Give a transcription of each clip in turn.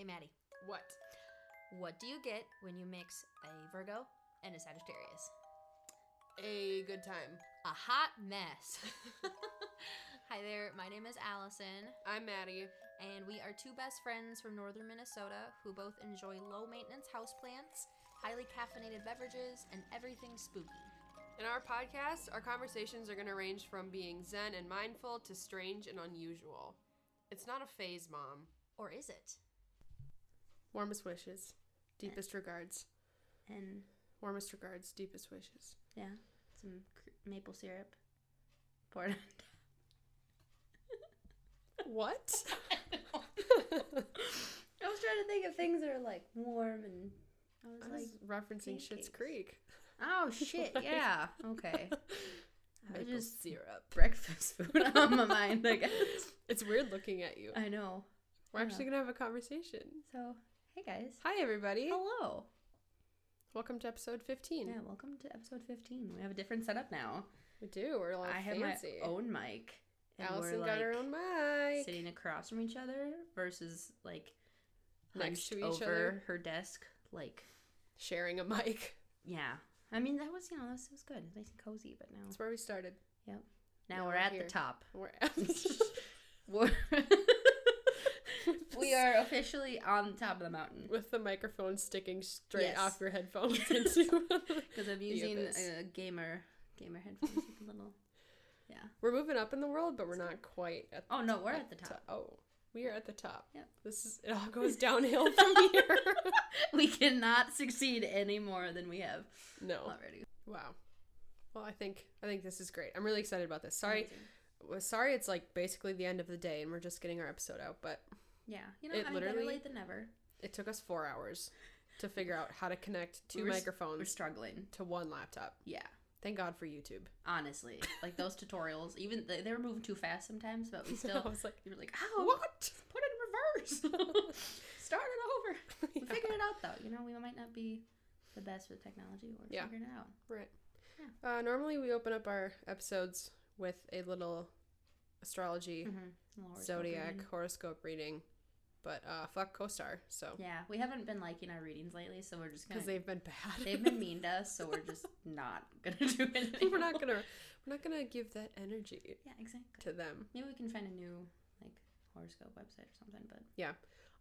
Hey, Maddie, What? what do you get when you mix a Virgo and a Sagittarius? A good time. A hot mess. Hi there, my name is Allison, I'm Maddie. and we are two best friends from northern Minnesota who both enjoy low maintenance houseplants, highly caffeinated beverages, and everything spooky. In our podcast, our conversations are going to range from being zen and mindful to strange and unusual. It's not a phase, Mom. Or is it? Warmest wishes. Deepest regards. And Warmest regards. Deepest wishes. yeah, some cr- maple syrup poured on What? I was trying to think of things that are like warm and I was I like, referencing pancakes. Creek. oh shit, yeah, okay. I Maple just syrup. breakfast food on my mind, guess. It's weird looking at you. I know. We're actually going to have a conversation. So, hey guys. Hi, everybody. Hello. Welcome to episode 15. Yeah, welcome to episode 15. We have a different setup now. We do. We're like I have my own mic. and Allison we're, got her like, own mic. Sitting across from each other versus like Next to each over other. her desk. Like, Sharing a mic. yeah. I mean, that was, you know, that was good. Nice and cozy, but now, That's where we started. yep. Now, Now we're we're at here. the top. We're We're we are officially on the top of the mountain with the microphone sticking straight Yes. off your headphones into. because I'm using a gamer gamer headphones with a little. Yeah. we're moving up in the world, but we're not quite at. Oh no, we're at the top. Oh, we are at the top. Yep. This is it. All goes downhill from here. We cannot succeed any more than we have no. already. Wow. Well, I think I think this is great. I'm really excited about this. Sorry, sorry. It's like basically the end of the day, and we're just getting our episode out. But Yeah, you know, It I mean, better literally- late than never. it took us four hours to figure out how to connect two We were s- microphones We're struggling. to one laptop. Yeah, Thank God for YouTube. honestly, like those tutorials, even they, they were moving too fast sometimes, but we still. I was like, you were like, "Ow, what? Put it in reverse. Start it over." We figured it out though. You know, we might not be the best with technology. We're Yeah. figuring it out. Right. Yeah. Uh, normally we open up our episodes with a little astrology, Mm-hmm. zodiac horoscope reading, but uh, fuck CoStar. So Yeah, we haven't been liking our readings lately, so we're just because they've been bad, They've been mean to us, so we're just not gonna do anything. we're not gonna we're not gonna give that energy Yeah, exactly. to them. Maybe we can find a new like horoscope website or something. But Yeah,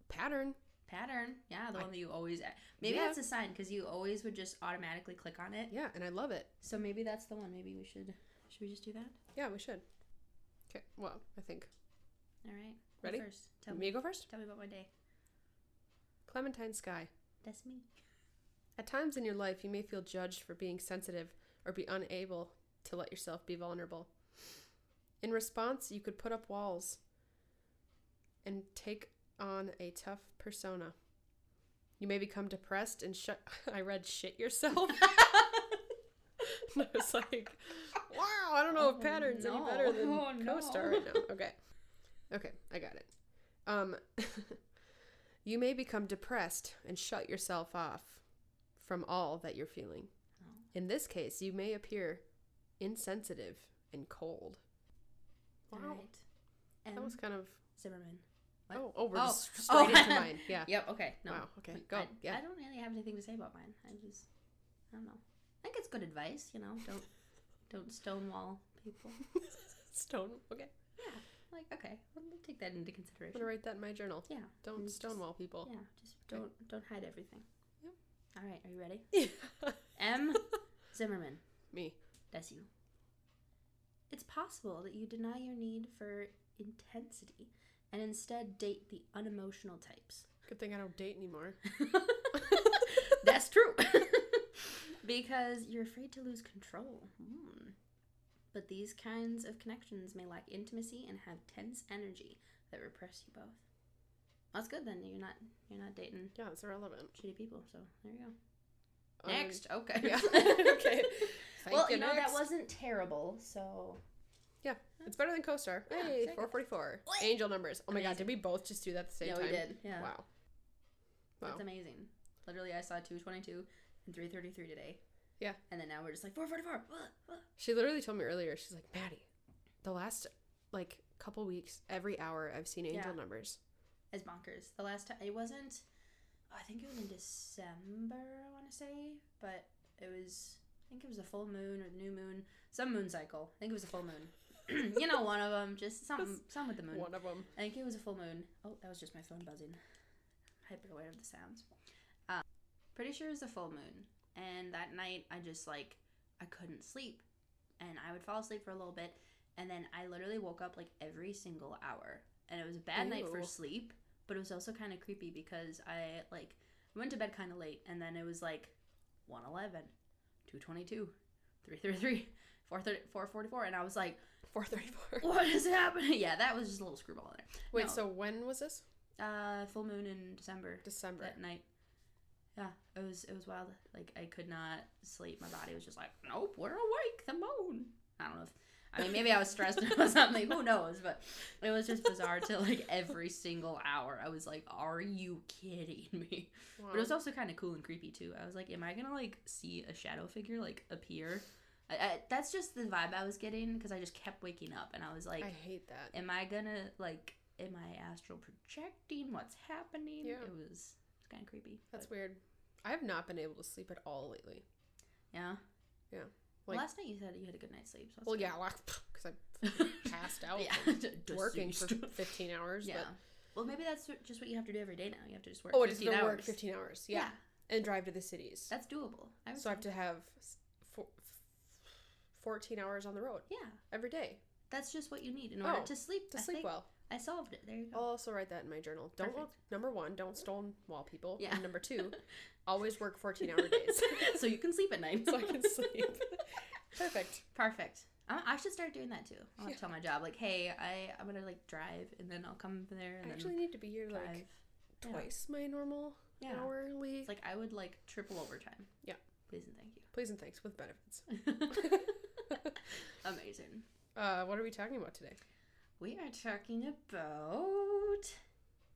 pattern. pattern, yeah, the one that you always. Maybe Yeah. that's a sign because you always would just automatically click on it. Yeah, and I love it. So maybe that's the one. Maybe we should. Should we just do that? Yeah, we should. Okay. Well, I think. All right. Ready? First, tell Me me. go first. Tell me about my day. Clementine Sky. That's me. At times in your life, you may feel judged for being sensitive or be unable to let yourself be vulnerable. In response, you could put up walls and take on a tough persona. You may become depressed and shut. I read shit yourself. I was like, wow, I don't know Oh, if patterns any better than Oh, no. CoStar right now. Okay. Okay, I got it. Um, you may become depressed and shut yourself off from all that you're feeling. Oh. In this case, you may appear insensitive and cold. Wow. right. And That was kind of. Zimmerman. What? Oh, oh, we're Oh. just straight into mine. Yeah. Yep. Okay. No. Wow, okay, go, I, yeah. I don't really have anything to say about mine. I just, I don't know. I think it's good advice. You know, don't, don't stonewall people. Stone. Okay. Yeah. Like okay, we'll take that into consideration. I'm consideration. gonna write that in my journal. Yeah. Don't and just- stonewall people. Yeah. Just don't don't hide everything. Yep. All right. Are you ready? M. Zimmerman. Me. That's you. It's possible that you deny your need for intensity and instead date the unemotional types. Good thing I don't date anymore. That's true. because you're afraid to lose control. Hmm. But these kinds of connections may lack intimacy and have tense energy that repress you both. That's good then. You're not you're not dating Yeah, it's irrelevant. shitty people. So there you go. Um, Next, okay. Yeah. okay. Thank well, you know that wasn't terrible. So Yeah, it's better than CoStar. Yeah, hey, check it. 444. Angel numbers. Oh my god, did we both just do that at the same Yeah, time? we did, yeah. Wow. Wow. that's amazing. Literally, I saw 222 and 333 today. Yeah. And then now we're just like 444. She literally told me earlier, she's like, Maddie, the last like couple weeks, every hour I've seen angel Yeah. numbers. as bonkers. The last time it wasn't. I think it was in December. I want to say, but it was. I think it was a full moon or the new moon, some moon cycle. I think it was a full moon. you know, one of them, just some, some with the moon. One of them. I think it was a full moon. Oh, that was just my phone buzzing. Hyper aware of the sounds. Uh, pretty sure it was a full moon. And that night, I just like I couldn't sleep, and I would fall asleep for a little bit, and then I literally woke up like every single hour, and it was a bad night for sleep. But it was also kind of creepy because I like went to bed kind of late, and then it was like 111, 222, 333, 430, 444, and I was like, Four thirty-four. what is happening? Yeah, that was just a little screwball in there. Wait, No. so when was this? Uh, full moon in December December. that night. Yeah, it was it was wild. Like I could not sleep. My body was just like, nope, we're awake. The moon. I don't know if. I mean, maybe I was stressed or something. Who knows? But it was just bizarre to like every single hour. I was like, "Are you kidding me?" Wow. But it was also kind of cool and creepy too. I was like, "Am I gonna like see a shadow figure like appear?" I, I, that's just the vibe I was getting because I just kept waking up and I was like, I hate that. am I gonna like am I astral projecting what's happening? Yeah. It was it's kind of creepy. That's but, weird. I have not been able to sleep at all lately. yeah. Yeah. Well, last night you said you had a good night's sleep. So Well, that's yeah, because I passed out yeah. working for 15 hours. yeah. But, Well, maybe that's just what you have to do every day now. You have to just work. oh, I just 15 have to hours. work 15 hours. Yeah. And drive to the cities. That's doable. I so I have to have four, 14 hours on the road Yeah, every day that's just what you need in order Oh, to sleep. to I sleep think well. I solved it. There you go. I'll also write that in my journal. Don't Perfect. number one, don't stonewall people. Yeah. And number two, always work 14 hour days so you can sleep at night. so I can sleep. Perfect. Perfect. I, I should start doing that too. I'll Yeah. to tell my job like, hey, I I'm gonna like drive and then I'll come there and I actually need to be here drive. like Yeah. twice my normal Yeah. hourly. It's like I would like triple overtime. Yeah. Please and thank you. Please and thanks with benefits. Amazing. Uh, what are we talking about today? We are talking about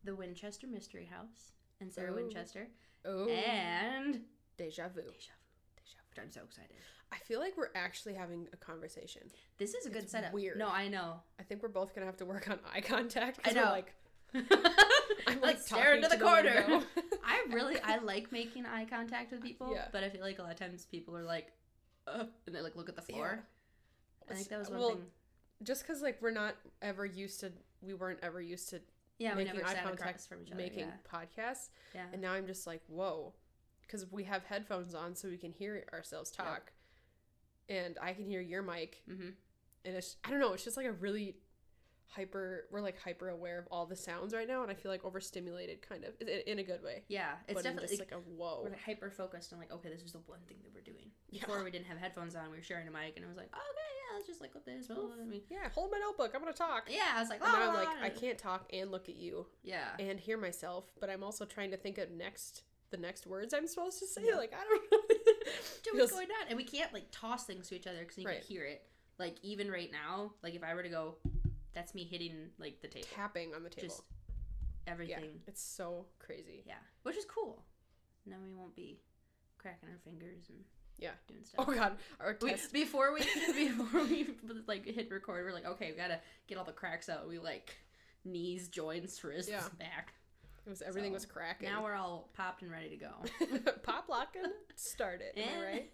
the Winchester Mystery House and Sarah Oh. Winchester Oh, and deja vu. Deja Vu. Deja Vu. I'm so excited. I feel like we're actually having a conversation. This is a good It's setup. weird. No, I know. I think we're both gonna have to work on eye contact. I know. like I'm like stare into to the corner. I really I like making eye contact with people, Yeah. but I feel like a lot of times people are like, uh, and they like look at the floor. I think that was one well, thing. Just because like we're not ever used to, we weren't ever used to Yeah, we making never eye sat contact, from each other. making podcasts, yeah, yeah. and now I'm just like, whoa, because we have headphones on so we can hear ourselves Yep. talk, and I can hear your mic, mm-hmm. and it's I don't know, it's just like a really hyper. We're like hyper aware of all the sounds right now, and I feel like overstimulated, kind of in, in a good way. Yeah, it's but in definitely just like a whoa. we're like hyper focused on like okay, this is the one thing that we're doing. Yeah. Before we didn't have headphones on, we were sharing a mic, and i was like, okay, yeah, let's just like with this. Blah. I mean, yeah, hold my notebook. I'm gonna talk. yeah, I was like, And now oh, I'm "Oh, like, I can't talk and look at you Yeah, and hear myself, but I'm also trying to think of next the next words I'm supposed to say. Yeah. Like I don't know. Dude, what's going on? And we can't like toss things to each other because you Right. can hear it. Like even right now, like if I were to go, that's me hitting like the table. tapping on the table. Just yeah, everything. it's so crazy. Yeah. Which is cool. Then we won't be cracking our fingers and Yeah. doing oh, stuff. Oh god, our We, before we before we like hit record, we're like, okay, we gotta get all the cracks out. We like knees, joints, wrists, Yeah. back. It was everything so, was cracking. Now we're all popped and ready to go. pop locking. Start it. Am I eh. right?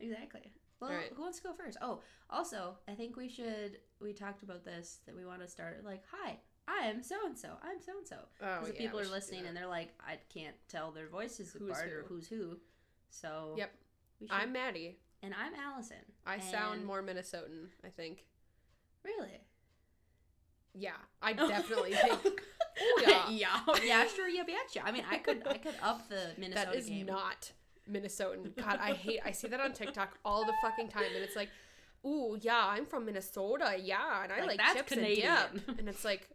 exactly. Well, Alright. who wants to go first? Oh, also, I think we should. We talked about this that we want to start like, "Hi, I am so and so. I'm so and so." Oh Because yeah. people are listening and they're like, "I can't tell their voices Who's apart or who. who's who." So Yep. we should, I'm Maddie. and I'm Allison. I sound more Minnesotan. I think. really. Yeah, I definitely think. Oh yeah. yeah, yeah, sure, yeah, betcha. I mean, I could, I could up the Minnesota That is game. not Minnesotan. God, I hate. I see that on TikTok all the fucking time, and it's like, "Ooh, yeah, I'm from Minnesota, yeah, and I Like, like, that's chips Canadian. and dip." And it's like,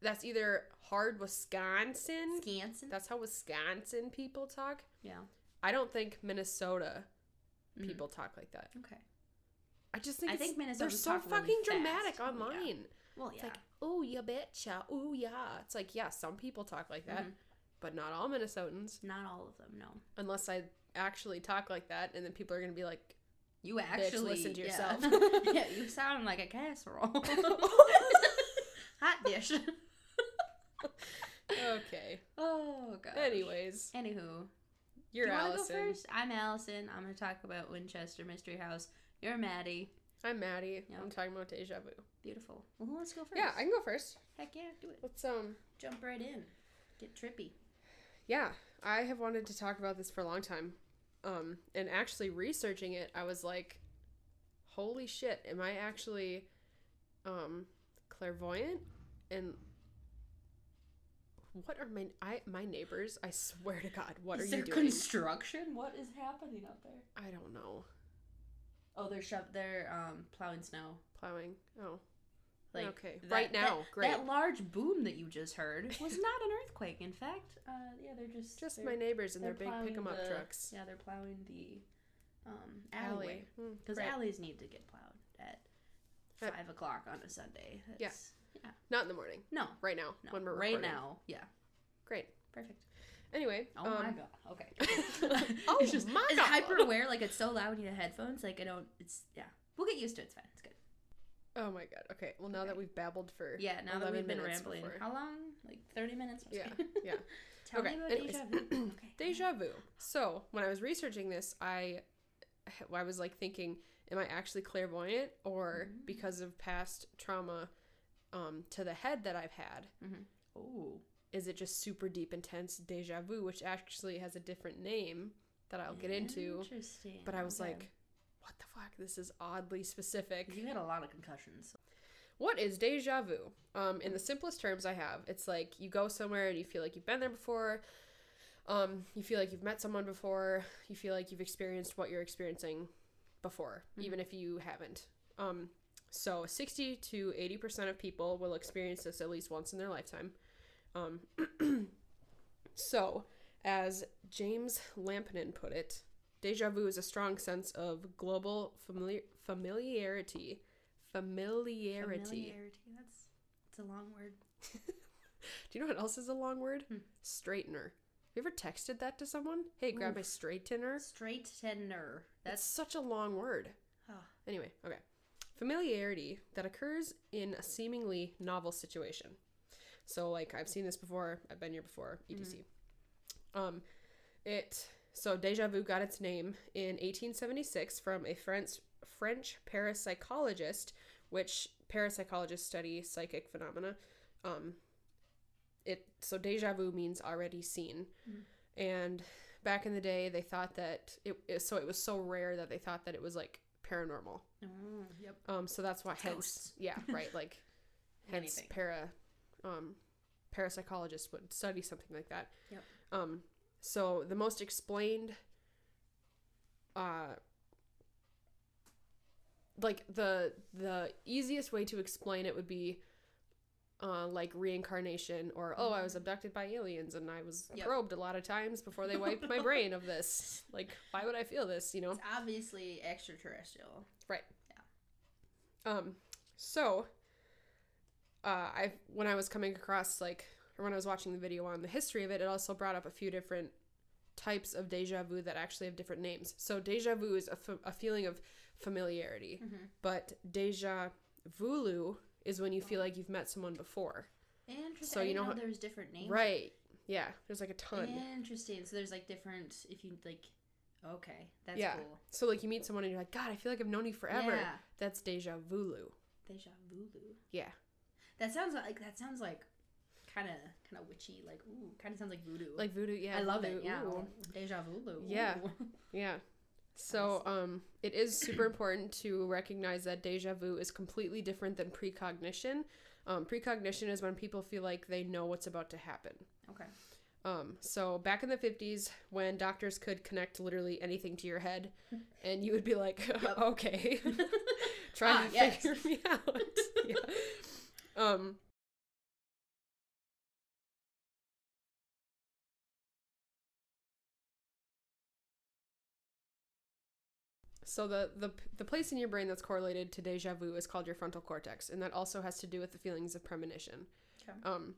that's either hard Wisconsin. Scanson. That's how Wisconsin people talk. yeah. I don't think Minnesota Mhm. people talk like that. Okay. I just think I it's, think they're so talk really fucking dramatic fast. Yeah. online. Well, It's yeah. like, "Oh, you betcha, oh yeah." It's like, yeah, some people talk like that, Mhm. but not all Minnesotans. Not all of them. No. Unless I actually talk like that, and then people are gonna be like, You actually listen to yourself. yeah, you sound like a casserole. Hot dish. Okay. Oh god. Anyways, Anywho, you're Allison. First? I'm Allison. I'm gonna talk about Winchester Mystery House. You're Maddie. I'm Maddie. Yeah. I'm talking about deja vu. Beautiful. Well, who wants to go first? Yeah, I can go first. Heck yeah, do it. Let's um. Jump right in. Get trippy. Yeah, I have wanted to talk about this for a long time. Um, and actually researching it, I was like, "Holy shit! Am I actually, um, clairvoyant?" And what are my I my neighbors? I swear to God, what is are you doing? construction? What is happening up there? I don't know. Oh, they're shove. They're um plowing snow. Plowing. Oh, Like okay. that- right now, that, great. That large boom that you just heard was not an earthquake. In fact, uh, yeah, they're just Just they're- my neighbors and their big pick 'em up the- trucks. Yeah, they're plowing the um Alley. alleyway Hmm, because right. alleys need to get plowed at five o'clock on a Sunday. Yeah. That's, yeah. Not in the morning. No. Right now, No. when we're right recording. now. Yeah. Great. Perfect. Anyway. Oh my um, god. Okay. Oh it's just my it's God. hyper aware. Like it's so loud. You need headphones. Like I don't. It's yeah. We'll get used to it. It's fine. Oh my god. Okay. Well, now Okay. that we've babbled for Yeah. Now that 11 we've been rambling, before. how long? Like thirty minutes. Yeah, yeah. Tell Okay, me about anyways. deja vu. Okay. Deja vu. So when I was researching this, I I was like thinking, am I actually clairvoyant, or Mm. because of past trauma um, to the head that I've had, Oh. is it just super deep, intense deja vu, which actually has a different name that I'll get into. Interesting. But I was Okay. like, what the fuck? This is oddly specific. you had a lot of concussions. What is deja vu? Um, in the simplest terms I have, it's like you go somewhere and you feel like you've been there before. Um, you feel like you've met someone before. You feel like you've experienced what you're experiencing before, even if you haven't. Um, so 60 to 80% of people will experience this at least once in their lifetime. Um, so, as James Lampinen put it, deja vu is a strong sense of global familiar- familiarity. Familiarity. Familiarity. That's it's a long word. Do you know what else is a long word? Hmm. Straightener. Have you ever texted that to someone? Hey, grab my straightener. straightener. That's That's such a long word. oh, Anyway, okay. Familiarity that occurs in a seemingly novel situation. So, like, I've seen this before. I've been here before. etc. Um, it so deja vu got its name in 1876 from a French French parapsychologist, which parapsychologists study psychic phenomena. Um, it so deja vu means already seen, and back in the day they thought that it, so it was so rare that they thought that it was like paranormal. oh, yep. Um, so that's why hence yeah right like hence Anything. para um parapsychologists would study something like that. Yep. Um, so the most explained uh like the the easiest way to explain it would be uh, like reincarnation or oh I was abducted by aliens and I was. Yep. probed a lot of times before they wiped my brain of this like why would I feel this you know It's obviously extraterrestrial. Right yeah um, so, uh, I when I was coming across like, or when I was watching the video on the history of it, it also brought up a few different types of deja vu that actually have different names. So deja vu is a, f- a feeling of familiarity, Mhm. but deja vu is when you feel like you've met someone before. Interesting. So you know know how- there's different names. Right? Yeah. There's like a ton. Interesting. So there's like different. If you like, okay, that's Yeah. cool. So like you meet someone and you're like, God, I feel like I've known you forever. Yeah. That's deja vu. Deja vu. Yeah. That sounds like that sounds like kind of kind of witchy. Like ooh, kind of sounds like voodoo. Like voodoo. Yeah. I love voodoo, it. Yeah. ooh. Deja vu. Yeah. Ooh. Yeah. So, um, it is super important to recognize that deja vu is completely different than precognition. Um, precognition is when people feel like they know what's about to happen. Okay. Um, so back in the 50s, when doctors could connect literally anything to your head, and you would be like, okay, try Ah, to yes. figure me out. yeah. Um, So the, the the place in your brain that's correlated to deja vu is called your frontal cortex, and that also has to do with the feelings of premonition, Okay. um,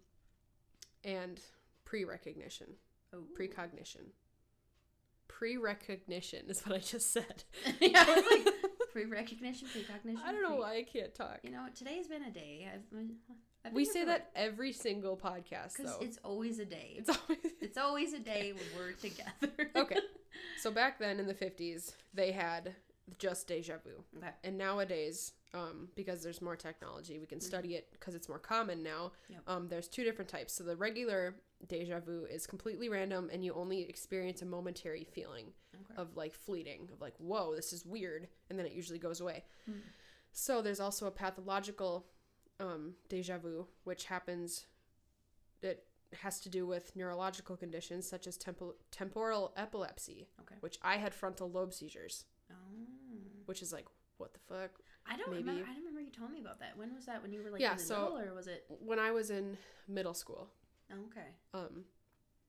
and pre-recognition, Oh. precognition. Pre-recognition is what I just said. yeah. Was like Pre-recognition, precognition. I don't know pre- why I can't talk. You know, today's been a day. I've, I've We say that every single podcast, because though. it's always a day. It's always It's always a day when we're together. okay. So back then in the fifties, they had just deja vu, Okay. and nowadays, um, because there's more technology, we can study it because it's more common now. Yep. Um, there's two different types. So the regular deja vu is completely random, and you only experience a momentary feeling Okay. of like fleeting, of like, whoa, this is weird, and then it usually goes away. Hmm. So there's also a pathological um, deja vu, which happens. It has to do with neurological conditions such as tempo- temporal epilepsy, Okay. which I had frontal lobe seizures, Oh. Which is like, what the fuck? I don't Maybe. remember. I don't remember you told me about that. When was that? When you were like Yeah, in the so- middle, or was it? When I was in middle school, Oh, okay. um,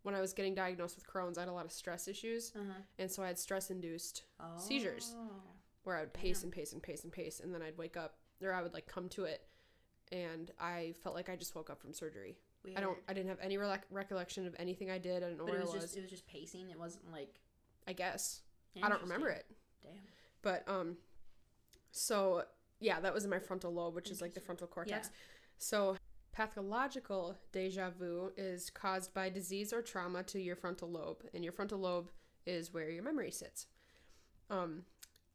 when I was getting diagnosed with Crohn's, I had a lot of stress issues, Uh huh. and so I had stress induced Oh. Seizures. where I would pace Damn. and pace and pace and pace, and then I'd wake up, or I would like come to it, and I felt like I just woke up from surgery. Weird. I don't, I didn't have any rec- recollection of anything I did. I don't know But where it was, I was. just it was just pacing. It wasn't like. I guess I don't remember it, Damn. But um, so yeah, that was in my frontal lobe, which is like the frontal cortex. Yeah. So pathological deja vu is caused by disease or trauma to your frontal lobe, and your frontal lobe is where your memory sits. Um,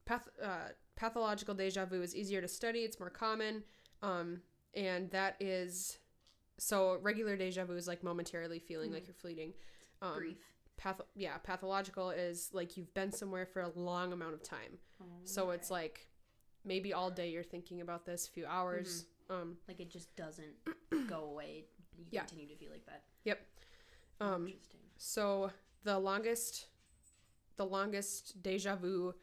path, uh, pathological deja vu is easier to study; it's more common, um, and that is so regular deja vu is like momentarily feeling like you're fleeting. Um, Brief. Path, yeah, pathological is like you've been somewhere for a long amount of time. Oh, So it's like maybe all day you're thinking about this, a few hours. Um, like it just doesn't go away. You Yeah. continue to feel like that. yep. Um, Interesting. So the longest, the longest deja vu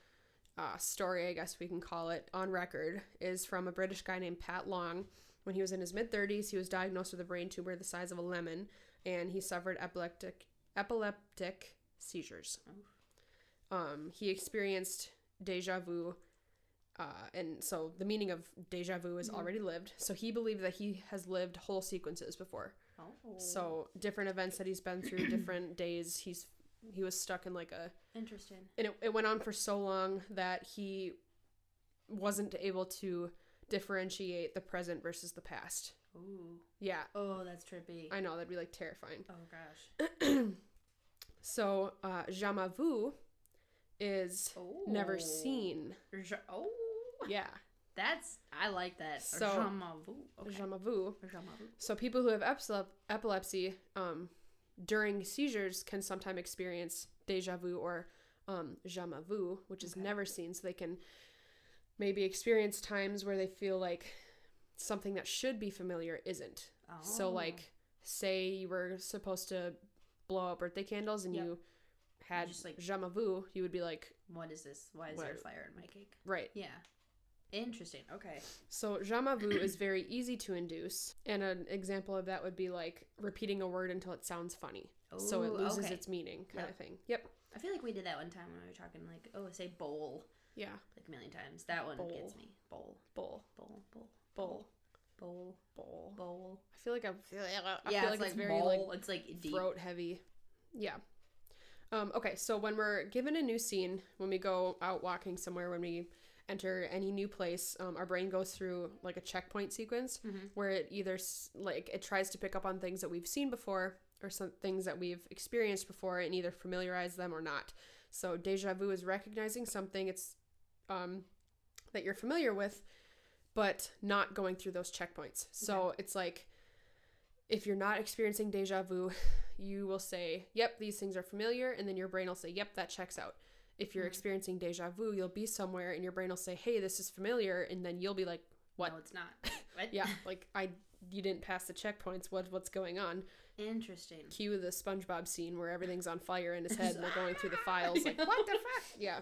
uh, story, I guess we can call it, on record is from a British guy named Pat Long. When he was in his mid 30s, he was diagnosed with a brain tumor the size of a lemon, and he suffered epileptic epileptic seizures. Um, he experienced deja vu. Uh, and so the meaning of deja vu is already lived. So he believed that he has lived whole sequences before. Oh. So different events that he's been through, different days. He's he was stuck in like a, interesting. and it, it went on for so long that he wasn't able to differentiate the present versus the past. Ooh. Yeah, Oh, that's trippy. I know that'd be like terrifying. oh gosh. So uh, jamais vu is Oh. never seen. Ja- oh. Yeah, That's I like that. So- Jamais vu. Okay. jamais vu. Jamais vu. So people who have epilepsy um, during seizures can sometimes experience deja vu or um, jamais vu, which is Okay. never seen. So they can maybe experience times where they feel like something that should be familiar isn't. So Oh. like, say you were supposed to blow out birthday candles and Yep. you had just, like- jamais vu, you would be like, what is this? Why is there What? fire in my cake? right. Yeah. Interesting. Okay. So jamais vu is very easy to induce, and an example of that would be like repeating a word until it sounds funny. so it loses okay. its meaning kind Yep. of thing yep I feel like we did that one time when we were talking like, oh, say bowl yeah like a million times. That one Bowl. gets me. Bowl. bowl Bowl. Bowl. Bowl Bowl. bowl Bowl. i feel like i'm i yeah, feel it's like it's very bowl. like it's like deep. throat heavy yeah um okay so when we're given a new scene when we go out walking somewhere when we enter any new place um, our brain goes through like a checkpoint sequence Mhm. where it either like it tries to pick up on things that we've seen before or some things that we've experienced before and either familiarize them or not so deja vu is recognizing something it's um, that you're familiar with but not going through those checkpoints. So it's like if you're not experiencing deja vu you will say yep these things are familiar and then your brain will say yep that checks out. If you're Mhm. experiencing deja vu you'll be somewhere and your brain will say hey this is familiar and then you'll be like what? No, it's not. What? yeah like i you didn't pass the checkpoints. What what's going on? Interesting. cue the spongebob scene where everything's on fire in his head and they're going through the files like what the fuck? Yeah.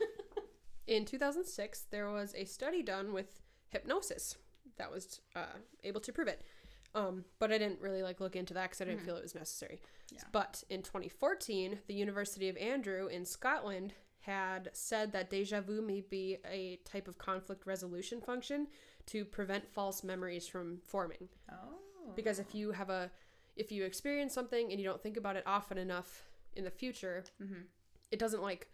In 2006 there was a study done with hypnosis that was uh, able to prove it um, but i didn't really like look into that because i didn't Mhm. feel it was necessary Yeah. but in 2014 the university of andrew in scotland had said that deja vu may be a type of conflict resolution function to prevent false memories from forming Oh. because if you have a if you experience something and you don't think about it often enough in the future Mm-hmm. it doesn't like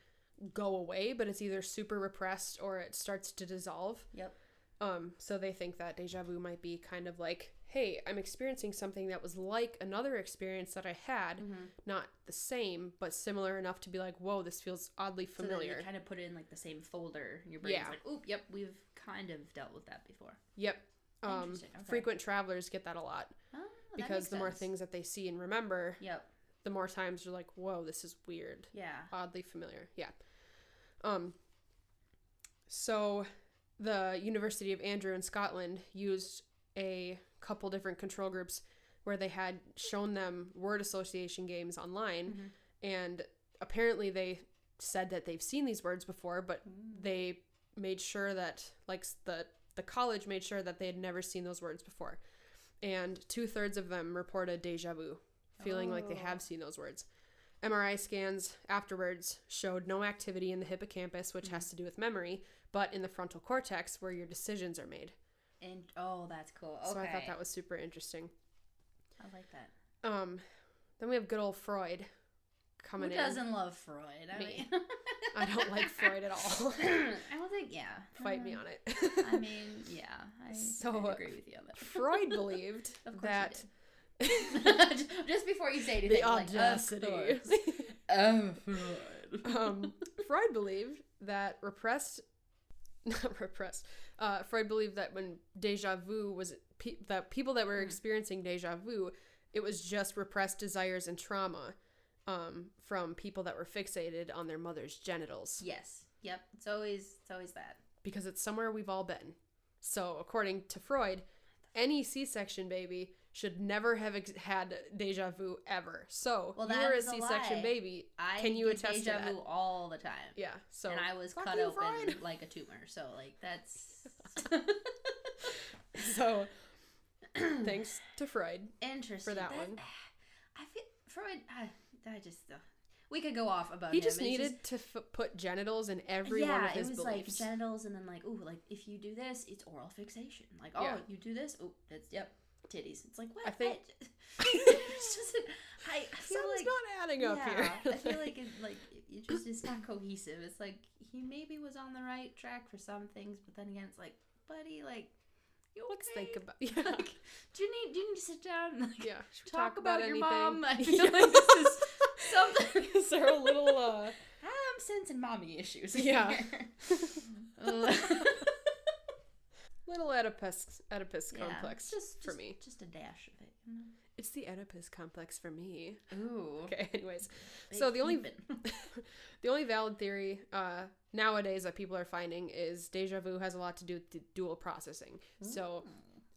go away, but it's either super repressed or it starts to dissolve. Yep. Um, so they think that deja vu might be kind of like, hey, I'm experiencing something that was like another experience that I had, Mm-hmm. not the same, but similar enough to be like, whoa, this feels oddly So familiar. you kind of put it in like the same folder. Your brain's Yeah. like, oop, yep, we've kind of dealt with that before. yep. Um, okay. frequent travelers get that a lot Oh, that because the more things that they see and remember, Yep. the more times you're like, whoa, this is weird. Yeah. oddly familiar. Yeah. Um so the University of Andrew in Scotland used a couple different control groups where they had shown them word association games online Mhm. and apparently they said that they've seen these words before but Mm. they made sure that like the the college made sure that they had never seen those words before and two-thirds of them reported deja vu feeling like they Oh. have seen those words mri scans afterwards showed no activity in the hippocampus which has to do with memory but in the frontal cortex where your decisions are made And oh, that's cool. Okay. so i thought that was super interesting I like that. um then we have good old freud coming Who in doesn't love Freud? I Me. mean, i don't like freud at all I don't think. Yeah. fight me Uh, on it I mean, yeah. I So, agree with you on that. freud believed Of course that just before you say anything, the like, of audacity. Oh, Freud. um, Freud believed that repressed, not repressed. Uh, Freud believed that when deja vu was pe- that people that were Mm. experiencing deja vu, it was just repressed desires and trauma um, from people that were fixated on their mother's genitals yes. Yep. It's always it's always that. because it's somewhere we've all been. So according to Freud, any C-section baby should never have ex- had deja vu ever. So Well, you that were a C-section lie. baby. I Can you attest to deja that? vu all the time. Yeah. So and I was cut open like a tumor. So like that's So thanks to Freud. interesting for that one. I feel Freud. I, I just uh, we could go off about He him. just It's needed to f- put genitals in every yeah, one of his it was beliefs. like genitals, and then like, ooh, like if you do this, it's oral fixation. Like, oh, Yeah. you do this, oh, that's yep, titties. It's like what? I think- it's just, I, I feel like not adding up yeah, here. I feel like it like it just is not cohesive. It's like he maybe was on the right track for some things, but then again, it's like, buddy, like, you Let's okay? think about yeah, Like, do you need do you need to sit down and like yeah. We talk, about, your anything? mom? I Yeah. feel like this is something. Is there a little uh? I'm sensing mommy issues. Yeah. Little Oedipus Oedipus Yeah, complex just, for just- me. Just a dash of it. You It's the Oedipus complex for me. Ooh. Okay. Anyways, so the only- the only valid theory uh nowadays that people are finding is deja vu has a lot to do with dual processing. So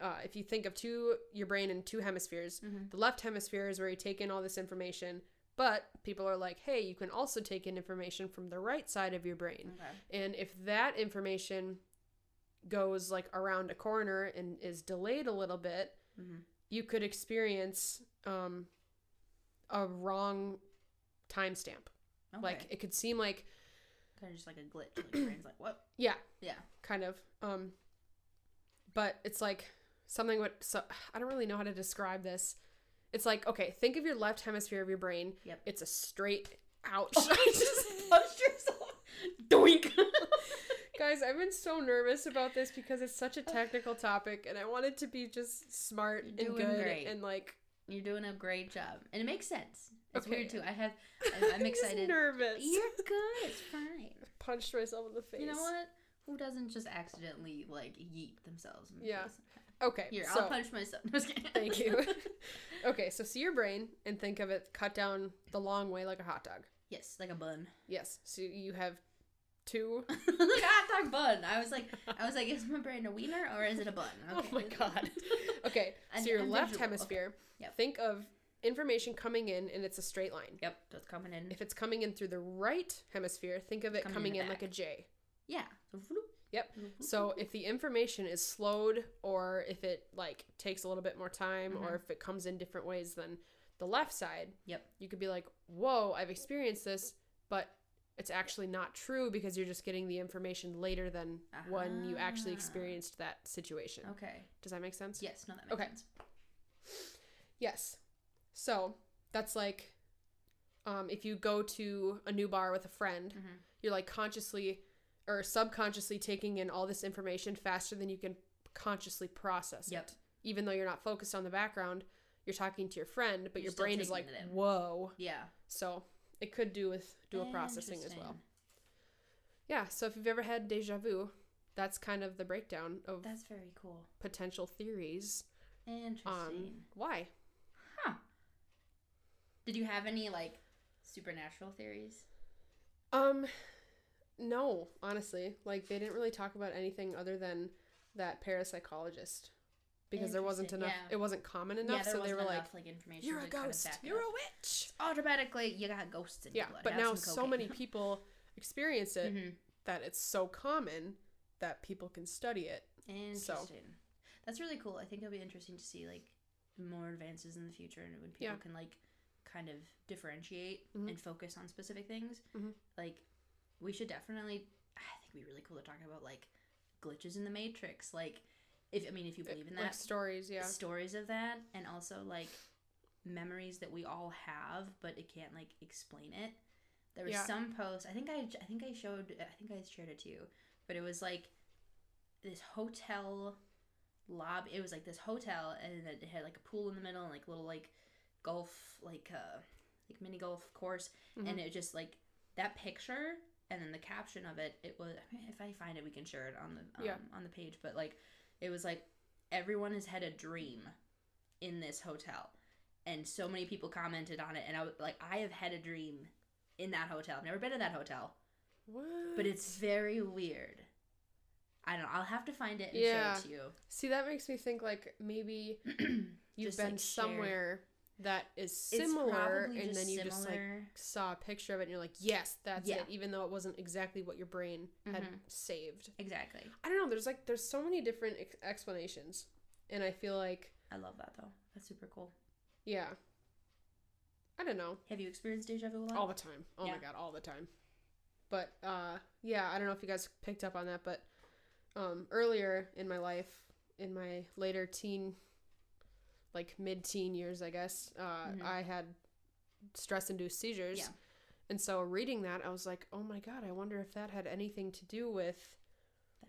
uh, if you think of two your brain in two hemispheres Mhm. the left hemisphere is where you take in all this information but people are like hey you can also take in information from the right side of your brain Okay. and if that information goes like around a corner and is delayed a little bit Mhm. you could experience um, a wrong timestamp Okay. like it could seem like kind of just like a glitch. Like your brain's like, what? yeah Yeah. kind of um but it's like something what so i don't really know how to describe this it's like okay think of your left hemisphere of your brain Yep. it's a straight ouch Oh, I just- punched yourself. Doink. guys i've been so nervous about this because it's such a technical topic and i want it to be just smart and good great. and like You're doing a great job, and it makes sense. It's Okay. weird too. I have. I- I'm just excited. nervous You're good. It's fine. punched myself in the face You know what? Who doesn't just accidentally like yeet themselves? In the Yeah. face? okay Here, so I'll punch myself. No. Thank you. okay so see your brain and think of it cut down the long way like a hot dog yes, like a bun. yes so you have two like hot dog bun. I was like, I was like, is my brain a wiener or is it a bun? Oh my God. Okay, so your left visual. hemisphere, Yep. think of information coming in and it's a straight line. Yep, that's coming in. If it's coming in through the right hemisphere, think of it Coming in coming the in, like a J. yeah. Yep. So if the information is slowed or if it like takes a little bit more time or Mhm. if it comes in different ways than the left side, Yep. you could be like, "Whoa, I've experienced this, but it's actually not true because you're just getting the information later than when you actually Ah. experienced that situation." Okay. Does that make sense? Yes. No, that makes Okay. sense. Yes. So that's like um, if you go to a new bar with a friend, Mhm. you're like consciously or subconsciously taking in all this information faster than you can consciously process Yep. it. Even though you're not focused on the background, you're talking to your friend, but You're your brain is like, taking it in. whoa. Yeah. So it could do with dual processing as well. Yeah. So if you've ever had deja vu, that's kind of the breakdown of That's very cool. potential theories Interesting. why. Huh. Did you have any like supernatural theories? Um, no, honestly, like they didn't really talk about anything other than that parapsychologist because there wasn't enough. yeah. It wasn't common enough, there so they were enough like, like information. "You're a to kind of ghost. You're a witch." automatically you got ghosts in Yeah, your blood. but now so many people experience it Mhm. that it's so common that people can study it. Interesting. That's really cool. I think it'll be interesting to see like more advances in the future and when people Yeah. can like kind of differentiate Mhm. and focus on specific things. Mhm. Like we should definitely I think it'd be really cool to talk about like glitches in the matrix. Like if I mean if you believe in that, like stories, yeah. stories of that and also like memories that we all have but it can't like explain it there was Yeah. some post i think i i think i showed i think i shared it to you but it was like this hotel lobby it was like this hotel and it had like a pool in the middle and like little like golf like uh like mini golf course Mhm. and it just like that picture and then the caption of it it was if i find it we can share it on the um, Yeah. on the page but like it was like everyone has had a dream in this hotel. And so many people commented on it and i was like i have had a dream in that hotel. I've never been to that hotel. What? but it's very weird. I don't know. I'll have to find it and Yeah. show it to you. See, that makes me think like maybe you've Just, been like, somewhere that is similar, and then you just like saw a picture of it, and you're like, yes, that's Yeah. it, even though it wasn't exactly what your brain had Mhm. saved. exactly I don't know. There's like there's so many different ex- explanations, and I feel like i love that though that's super cool yeah. I don't know. have you experienced deja vu a lot all the time. Oh Yeah. my god, all the time. But uh yeah, I don't know if you guys picked up on that, but um earlier in my life, in my later teen like mid-teen years, I guess, uh Mhm. I had stress induced seizures. Yeah. And so reading that, I was like, "Oh my god, I wonder if that had anything to do with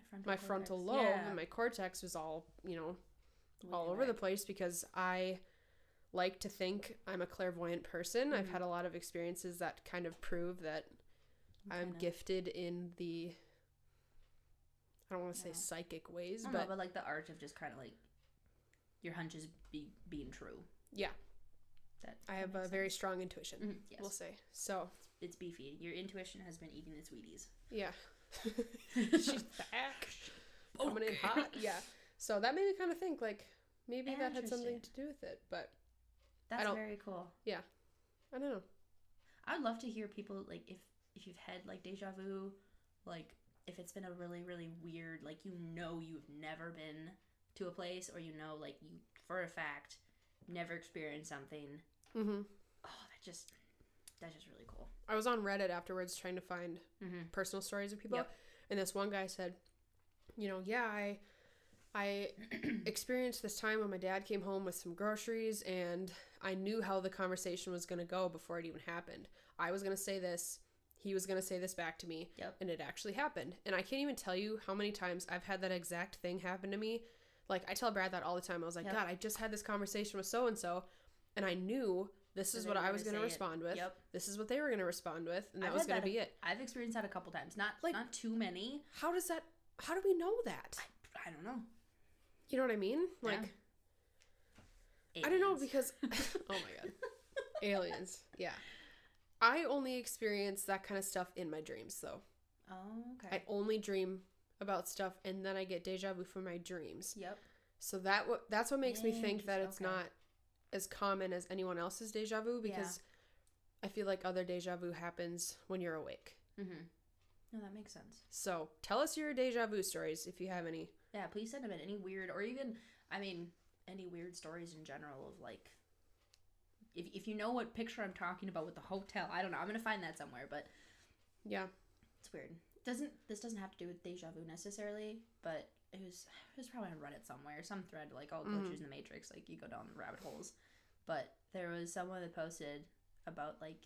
frontal my cortex. frontal lobe Yeah. and my cortex was all, you know, all over the place because I like to think I'm a clairvoyant person. I've Mhm. had a lot of experiences that kind of prove that I'm Kinda. gifted in the I don't want to say psychic ways, don't know, but but like the art of just kind of like your hunches be being true. Yeah. That I have a makes very strong intuition, Mhm, yes, we'll say. So, it's beefy. Your intuition has been eating its Wheaties. yeah. She's back. Coming in Okay. hot. Yeah. So that made me kind of think like maybe that had something to do with it, but That's don't- very cool. Yeah. I don't know. I'd love to hear people like if if you've had like deja vu, like if it's been a really really weird like you know you've never been to a place or you know like you for a fact never experienced something. mm-hmm. Oh, that just that's just really cool. I was on Reddit afterwards trying to find Mm-hmm. personal stories of people Yep. and this one guy said you know yeah i i experienced this time when my dad came home with some groceries and i knew how the conversation was going to go before it even happened i was going to say this he was going to say this back to me Yep. and it actually happened and i can't even tell you how many times i've had that exact thing happen to me like i tell brad that all the time i was like Yep. god i just had this conversation with so and so and i knew this So is what i was going to say it. respond with Yep. this is what they were going to respond with and that I've was going to be it I've experienced that a couple times. Not Like- not too many. how does that how do we know that I don't know. You know what I mean? Yeah. Like I don't know because oh my god. Aliens. Yeah. I only experience that kind of stuff in my dreams though. Oh, okay. I only dream about stuff and then I get deja vu from my dreams. yep. So that what that's what makes me think that it's okay. not as common as anyone else's deja vu because I feel like other deja vu happens when you're awake. Mm-hmm. No, that makes sense. So, tell us your deja vu stories if you have any. Yeah, please send them in any weird or even I mean any weird stories in general of like if, if you know what picture I'm talking about with the hotel, I don't know. I'm gonna find that somewhere, but Yeah. it's weird. Doesn't this doesn't have to do with deja vu necessarily, but it was it was probably on Reddit somewhere, some thread like oh glitches in the matrix, like you go down the rabbit holes. But there was someone that posted about like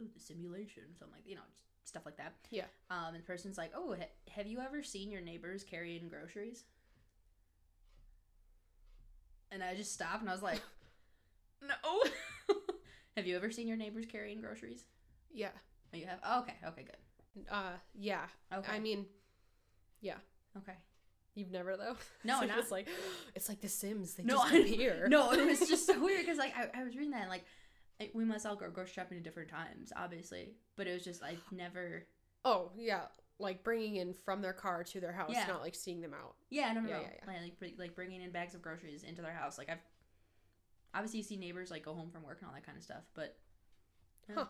oh, the simulation, something like you know, stuff like that. Yeah. Um, and the person's like, oh, ha- have you ever seen your neighbors carrying groceries? And I just stopped and I was like, no. have you ever seen your neighbors carrying groceries? Yeah. Oh, you have. Oh, okay. Okay. Good. Uh, yeah. Okay. I mean, yeah. okay. you've never though. No, So not- it's like it's like The Sims. They No, just I- appear. No, it was just so weird because like I, I was reading that and like I- we must all go grocery shopping at different times, obviously, but it was just like never. Oh yeah, like bringing in from their car to their house, Yeah. not like seeing them out. Yeah, no, no, Yeah, no. yeah, yeah. Like, like like bringing in bags of groceries into their house. Like I've obviously you see neighbors like go home from work and all that kind of stuff, but yeah. Huh.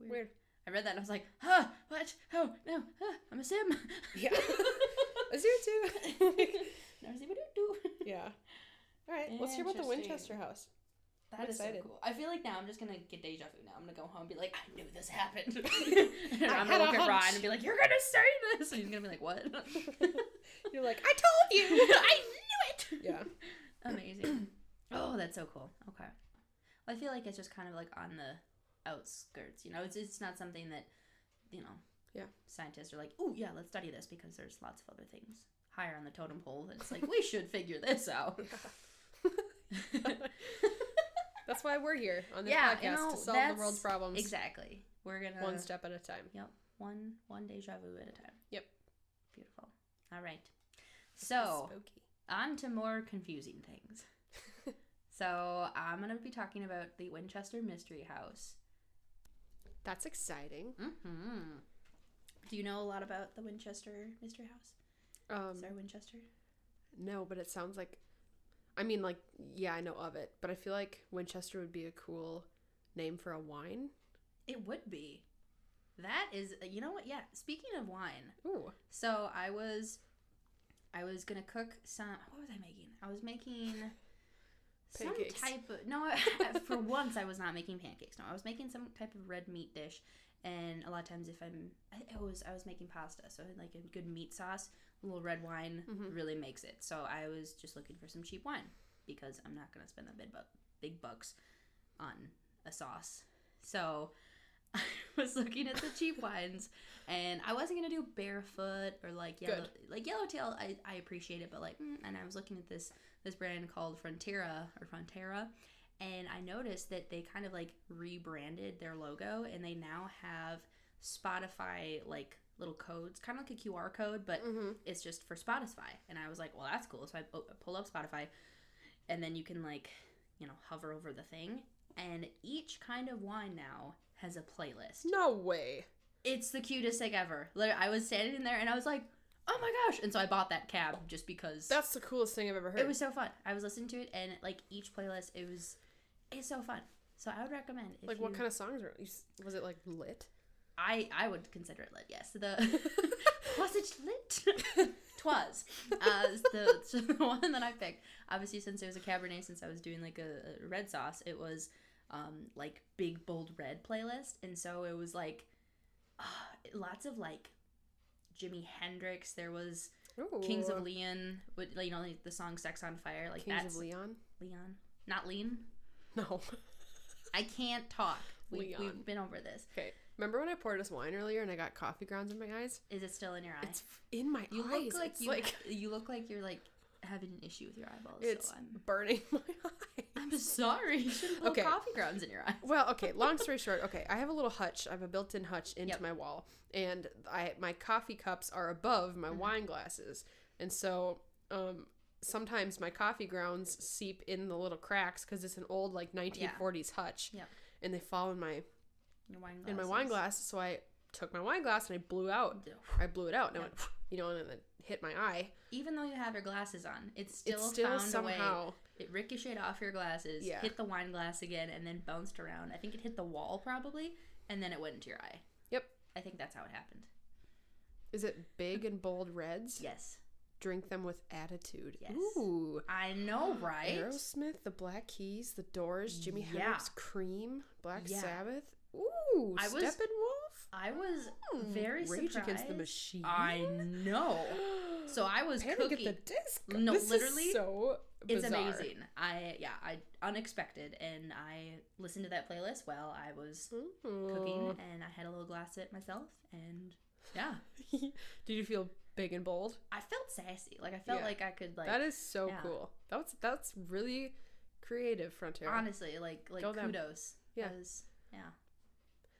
Weird. Weird. I read that and I was like, huh, what? Oh no, huh, I'm a sim. Yeah. A zoo too. Never see what I do. yeah. All right. Let's hear about the Winchester house. That I'm is so cool. I feel like now I'm just gonna get deja vu. Now I'm gonna go home and be like, I knew this happened. and I I'm gonna look at Ryan and be like, You're gonna say this, and he's gonna be like, What? You're like, I told you. I knew it. yeah. Amazing. Oh, that's so cool. Okay. Well, I feel like it's just kind of like on the outskirts. You know, it's it's not something that, you know, Yeah. scientists are like, oh yeah, let's study this because there's lots of other things higher on the totem pole. It's like we should figure this out. That's why we're here on this Yeah, you podcast know, to solve the world's problems exactly. We're gonna one step at a time. Yep. One one deja vu at a time. Yep. Beautiful. All right. So Spooky. on to more confusing things. so I'm gonna be talking about the Winchester Mystery House. That's exciting. Mm-hmm. Do you know a lot about the Winchester Mystery House? Um, Sarah Winchester? no, but it sounds like. I mean, like, yeah, I know of it, but I feel like Winchester would be a cool name for a wine. It would be. That is, you know what? Yeah. Speaking of wine, Ooh. so I was, I was gonna cook some. What was I making? I was making Pancakes. some type of. No, for once I was not making pancakes. No, I was making some type of red meat dish, and a lot of times if I'm, I it was I was making pasta, so like a good meat sauce, a little red wine Mhm. really makes it. So I was just looking for some cheap wine because I'm not gonna spend the big bu- big bucks on a sauce. So I was looking at the cheap wines, and I wasn't gonna do barefoot or like yellow, like yellowtail. I, I appreciate it, but like, mm, and I was looking at this this brand called Frontera or Frontera, and I noticed that they kind of like rebranded their logo, and they now have Spotify like little codes, kind of like a QR code, but Mm-hmm. it's just for Spotify. And I was like, well, that's cool. So I pu- pull up Spotify, and then you can like, you know, hover over the thing, and each kind of wine now has a playlist. No way. It's the cutest thing ever. I was standing in there and I was like, oh my gosh! And so I bought that cab just because That's the coolest thing I've ever heard. it was so fun. I was listening to it, and like each playlist, it was it's so fun. So I would recommend. Like what you- kind of songs were you was it like lit? I I would consider it lit. Yes, the was it lit? Twas. Uh, the, so the one that I picked, obviously, since it was a Cabernet, since I was doing like a, a red sauce, it was um like big bold red playlist, and so it was like uh, lots of like Jimi Hendrix. There was Ooh. Kings of Leon, with you know like the song "Sex on Fire." Like Kings that's of Leon. Leon, not Lean. No. I can't talk. We, we've been over this. Okay. Remember when I poured us wine earlier and I got coffee grounds in my eyes? Is it still in your eyes? It's in my You eyes. look like it's you like you look like you're like having an issue with your eyeballs. it's so I'm burning my eyes. I'm sorry. You should Okay. coffee grounds in your eye. Well, okay. Long story short, okay, I have a little hutch. I have a built-in hutch into Yep. my wall, and I my coffee cups are above my Mhm. wine glasses, and so um, sometimes my coffee grounds seep in the little cracks because it's an old like 1940s hutch, Yep. and they fall in my in my wine glass. So I took my wine glass and I blew out. I blew it out, and I went, you know, and then hit my eye. Even though you have your glasses on, it still, it's still found a way. It ricocheted off your glasses, Yeah. hit the wine glass again, and then bounced around. I think it hit the wall probably, and then it went into your eye. Yep. I think that's how it happened. Is it big and bold reds? Yes. Drink them with attitude. Yes. Ooh. I know, right? Aerosmith, the Black Keys, the Doors, Jimi Yeah. Hendrix, Cream, Black Yeah. Sabbath. Ooh, I was- Steppenwolf. I was Hmm, very Rage surprised. Against the Machine. I know. So I was Panic cooking. at the Disco. No, This is literally, so It's amazing. I yeah, I unexpected, and I listened to that playlist while I was cooking, and I had a little glass of it myself, and yeah, Did you feel big and bold? I felt sassy. Like I felt Yeah. like I could like that is so yeah. cool. That's that's really creative, Frontera. honestly like like Go them. kudos. Yeah. 'cause, yeah.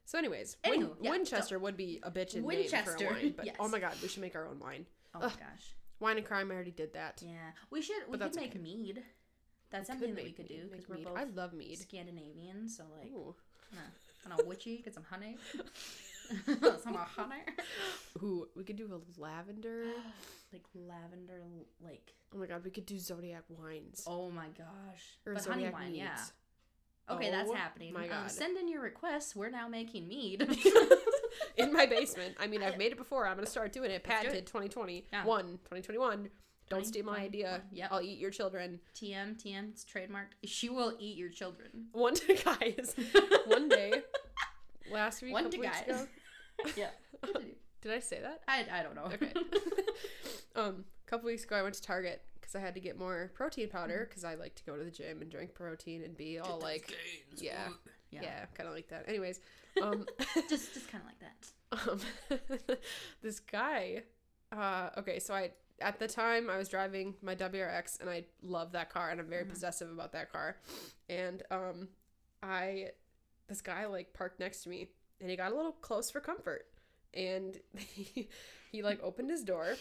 So, anyways, Win- yeah, Winchester would be a bitchin' name Winchester, for a wine, but yes. oh my god, we should make our own wine. Oh my Ugh. gosh. Wine and crime, I already did that. Yeah, we should we could make okay. mead. That's something that we could do because we're mead. both I love mead. Scandinavian. So like, Ooh. I know, witchy, get some honey. some honey. Ooh, we could do a lavender. like lavender, like Oh my god, we could do zodiac wines. oh my gosh, or but honey zodiac wine, meads. yeah. Okay, that's Oh happening. my Um, God. send in your requests. We're now making mead. In my basement. I mean, I've made it before. I'm gonna start doing it. Patented it. 2020. Yeah. One, 2021. Don't steal my idea. 2021. Yep. I'll eat your children. TM, TM, it's trademarked. She will eat your children. One to guys. One day. Last week. One to weeks guys. ago. yeah. Did I say that? I, I don't know. Okay. um, a couple weeks ago, I went to Target because I had to get more protein powder because I like to go to the gym and drink protein and be all like, yeah, yeah. yeah, kind of like that. Anyways, um, Just, just kind of like that. um, this guy, uh, okay, so I at the time I was driving my WRX and I love that car and I'm very Mhm. possessive about that car, and um, I this guy like parked next to me and he got a little close for comfort and he, he like opened his door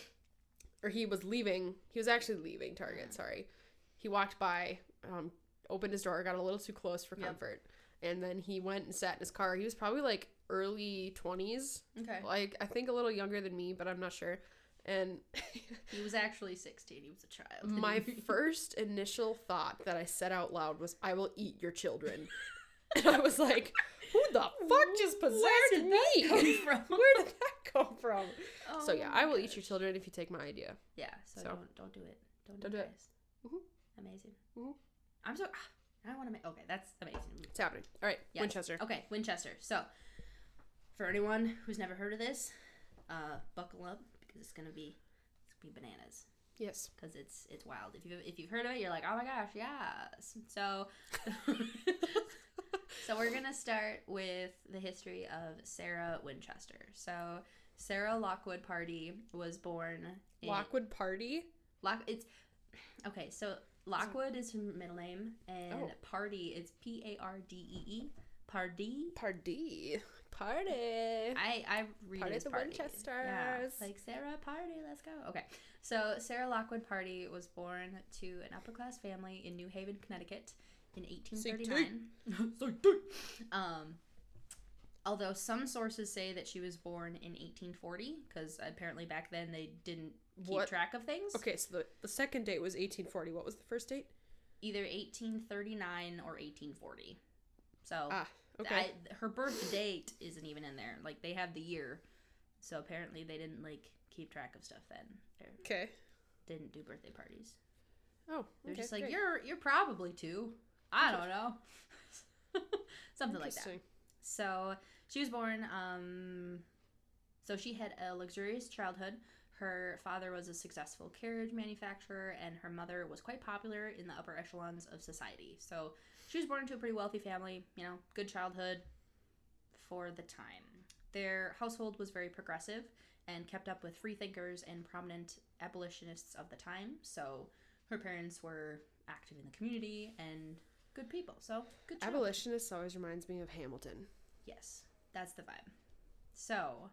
or he was leaving he was actually leaving target Mhm. sorry he walked by um opened his door got a little too close for Yep. comfort and then he went and sat in his car he was probably like early 20s Okay. like i think a little younger than me but i'm not sure and He was actually 16. He was a child. my first initial thought that i said out loud was i will eat your children and i was like who the fuck just possessed Where did me come from? where did that come from so Oh yeah i will eat your children if you take my idea Yeah, so, So. don't don't do it. Don't, Don't do, it. Mhm. Amazing. Mhm. I'm so. I want to make. Okay, that's amazing. it's happening all right Yes. winchester Okay, Winchester. So, for anyone who's never heard of this, uh, buckle up because it's gonna be it's gonna be bananas yes because it's it's wild. If you if you've heard of it, you're like, oh my gosh, yes. So, so we're gonna start with the history of Sarah Winchester. So, Sarah Lockwood Pardee was born. In, lockwood party Lock. It's okay. So Lockwood is her middle name, and Oh. Pardee is P A R D E E. Pardee. party party I I read Pardee as the party. Winchesters. Yeah, like Sarah Party. Let's go. Okay. So Sarah Lockwood Pardee was born to an upper class family in New Haven, Connecticut, in 1839. um. Although some sources say that she was born in 1840, because apparently back then they didn't keep What? track of things. okay so the, the second date was 1840 what was the first date either 1839 or 1840. So ah okay I, her birth date isn't even in there. Like they have the year, so apparently they didn't like keep track of stuff then. They okay didn't do birthday parties. oh They're okay, just like great. you're you're probably two. I don't know, something like that. So she was born. Um, so she had a luxurious childhood. Her father was a successful carriage manufacturer, and her mother was quite popular in the upper echelons of society. So she was born into a pretty wealthy family. You know, good childhood for the time. Their household was very progressive and kept up with freethinkers and prominent abolitionists of the time. So her parents were active in the community and good people. So good. childhood. Abolitionists always reminds me of Hamilton. Yes, that's the vibe. So,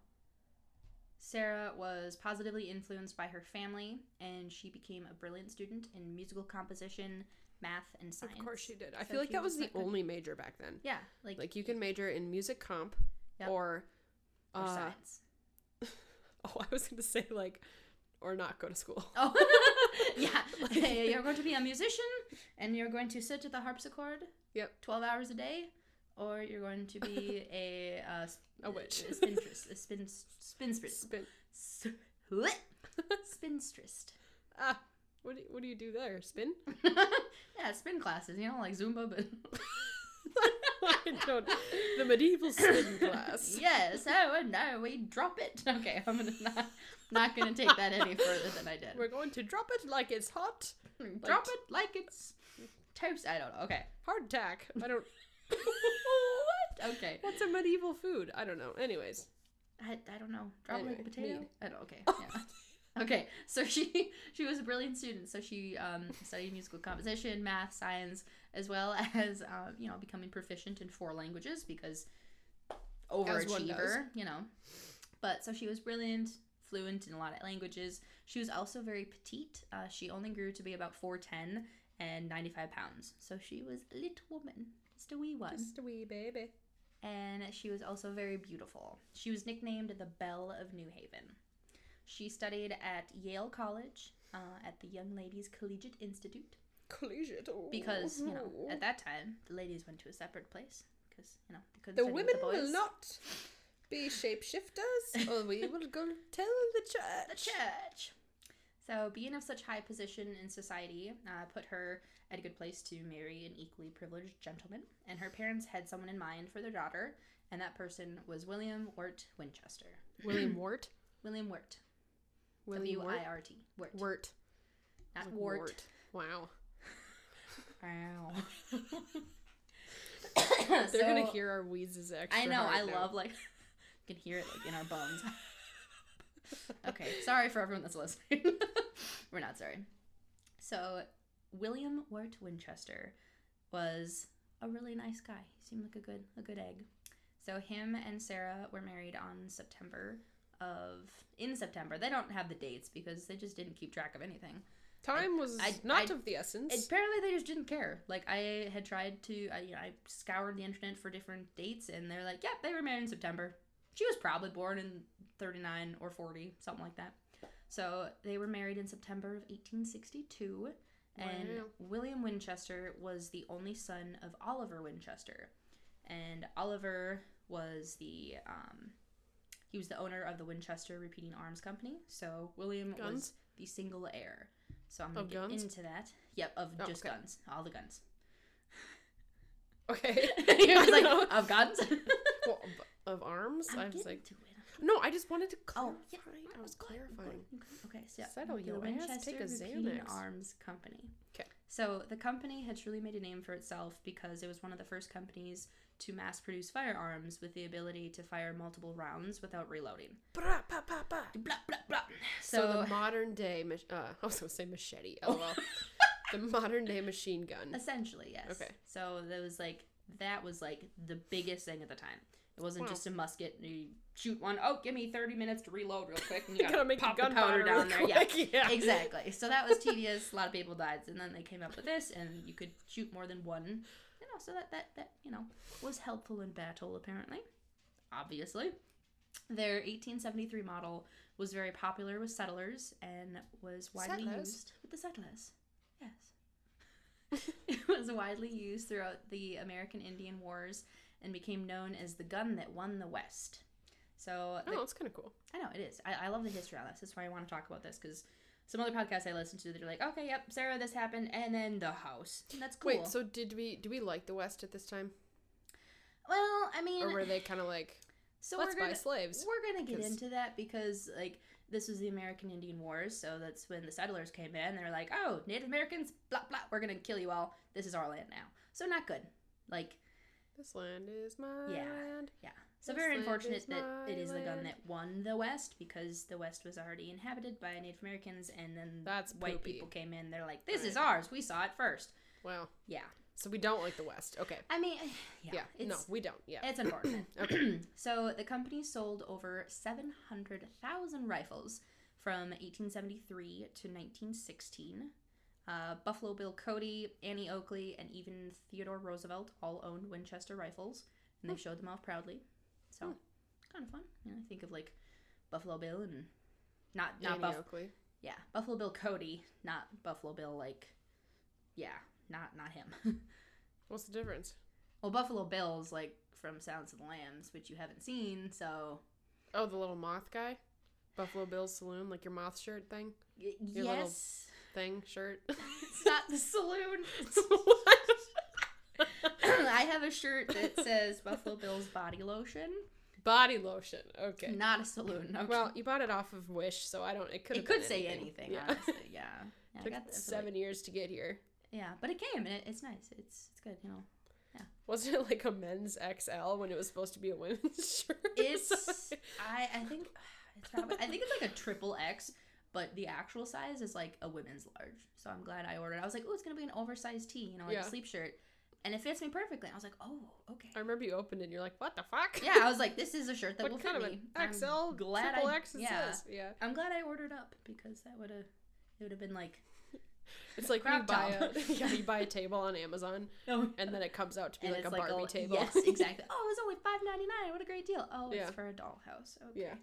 Sarah was positively influenced by her family, and she became a brilliant student in musical composition, math, and science. Of course she did. I So feel like that was was the only major back then. Yeah, like, Like you can major in music comp Yep. or or uh, science. oh I was gonna say like or not go to school. Oh, yeah. You're going to be a musician, and you're going to sit at the harpsichord. Yep. Twelve hours a day, or you're going to be a uh, A witch. a spinstress, a spin spinstress, Spin. Spinstress. Ah, what do you, what do you do there? Spin? yeah, spin classes, you know, like Zumba, but I don't. The medieval spin class. yes. Oh, and now we drop it. Okay, I'm gonna not not gonna take that any further than I did. We're going to drop it like it's hot. Drop it like it's toast. I don't know. Okay. Hardtack. I don't. what? Okay. What's a medieval food? I don't know. Anyways. I, I don't know. Drop Anyway, like a potato. I don't. Okay. Yeah. okay. So she she was a brilliant student. So she um, studied musical composition, math, science, as well as uh, you know becoming proficient in four languages because overachiever. You know. But so she was brilliant, fluent in a lot of languages. She was also very petite. Uh, she only grew to be about four ten and ninety five pounds. So she was a little woman, just a wee one Just a wee baby. and she was also very beautiful. She was nicknamed the Belle of New Haven. She studied at Yale College uh, at the Young Ladies Collegiate Institute Collegiate. oh, because you know at that time the ladies went to a separate place because you know they couldn't the study with women the boys. will not be shapeshifters, or we will go tell the church. the church. So, being of such high position in society uh, put her at a good place to marry an equally privileged gentleman, and her parents had someone in mind for their daughter, and that person was William Wirt Winchester. William Wirt. William Wirt. I R T. Wirt. Wirt. Not Wart. Wow. Ow. They're gonna hear our wheezes extra. I know. I now. love like you can hear it like in our bones. okay, sorry for everyone that's listening. We're not sorry. So, William Wirt Winchester was a really nice guy. He seemed like a good a good egg. So him and Sarah were married on September of in September. They don't have the dates because they just didn't keep track of anything. Time was I- not I- of the essence. Apparently, they just didn't care. Like I had tried to, I, you know, I scoured the internet for different dates, and they're like, "Yep, they were married in September." She was probably born in thirty nine or forty, something like that. So they were married in September of eighteen sixty two, and Wow. William Winchester was the only son of Oliver Winchester, and Oliver was the um, he was the owner of the Winchester Repeating Arms Company. So William was the single heir. So I'm gonna Of get guns? into that. Yep, of Oh, just okay. guns, all the guns. okay. he was like, know. of guns. Well, of- of arms. I'm I was getting like, no. I just wanted to Oh, yeah. I was Go ahead, go clarifying. Okay, so yeah, Settle the your ass, take a Xanax. Arms Company. 'Kay. So the company had truly made a name for itself because it was one of the first companies to mass produce firearms with the ability to fire multiple rounds without reloading. Bra, pa, pa, pa. Blah, blah, blah. So, So, the modern day, mach- uh, I was gonna say machete. LOL. the modern day machine gun. essentially, yes. Okay. So that was like that was like the biggest thing at the time. It wasn't Wow. just a musket. You shoot one. Oh, give me thirty minutes to reload real quick. And you gotta, gotta make pop the powder gunpowder down there. Yeah. Yeah. exactly. So that was tedious. A lot of people died, and then they came up with this, and you could shoot more than one. So that that that you know was helpful in battle. Apparently, obviously, their 1873 model was very popular with settlers and was widely Settlers? used with the settlers. Yes, it was widely used throughout the American Indian Wars and became known as the gun that won the West. So oh, the Oh, it's kind of cool. I know it is. I, I love the history on this. That's why I want to talk about this because some other podcasts I listen to, they're like, okay, yep, Sarah, this happened, and then the house. And that's cool. Wait, so did we do we like the West at this time, well, I mean, or were they kind of like so let's we're buy gonna slaves? we're gonna get 'Cause- into that because like this was the American Indian Wars, so that's when the settlers came in. They're like, oh, Native Americans, blah blah, we're gonna kill you all. This is our land now. So not good. Like This land is my land. Yeah. land. So very unfortunate that it is the gun that won the West because the West was already inhabited by Native Americans, and then That's white poopy. people came in. They're like, "This is ours. We saw it first. Well, Yeah, So we don't like the West. Okay. I mean, yeah, Yeah. no, we don't. Yeah. it's unfortunate. Okay. so the company sold over seven hundred thousand rifles from 1873 to 1916. Uh, Buffalo Bill Cody, Annie Oakley, and even Theodore Roosevelt all owned Winchester rifles, and they showed them off proudly. So, Hmm. kind of fun. You know, I think of like Buffalo Bill and not not Annie Buff- Oakley. yeah Buffalo Bill Cody, not Buffalo Bill like yeah not not him. What's the difference? well, Buffalo Bill's like from Sounds of the Lambs, which you haven't seen, so Oh, the little moth guy. Buffalo Bill's Saloon, like your moth shirt thing, Your little- yes, thing, shirt. it's not the saloon. What? I have a shirt that says Buffalo Bills body lotion. Body lotion. Okay. Not a saloon. Okay. Well, you bought it off of Wish, so I don't. It could. it could say anything. Yeah. Honestly, yeah. yeah I Took got seven years to get here. Yeah, but it came and it, it's nice. It's it's good. You know, Yeah. Wasn't it like a men's XL when it was supposed to be a women's shirt? it's I I think it's probably I think it's like a triple X, but the actual size is like a women's large. So I'm glad I ordered. I was like, oh, it's gonna be an oversized tee, you know, like Yeah. a sleep shirt, and it fits me perfectly. I was like, oh, okay. I remember you opened it and you're like, what the fuck? Yeah, I was like, this is a shirt that what will kind fit of me. an I'm XL glad triple I, X it yeah. says? Yeah. I'm glad I ordered up because that would have it would have been like It's like when you buy top. a yeah, you buy a table on Amazon oh, and then it comes out to be and like a like Barbie table. Yes, exactly. Oh, it's only five ninety nine. What a great deal. Oh, Yeah. it's for a dollhouse. Okay. Yeah.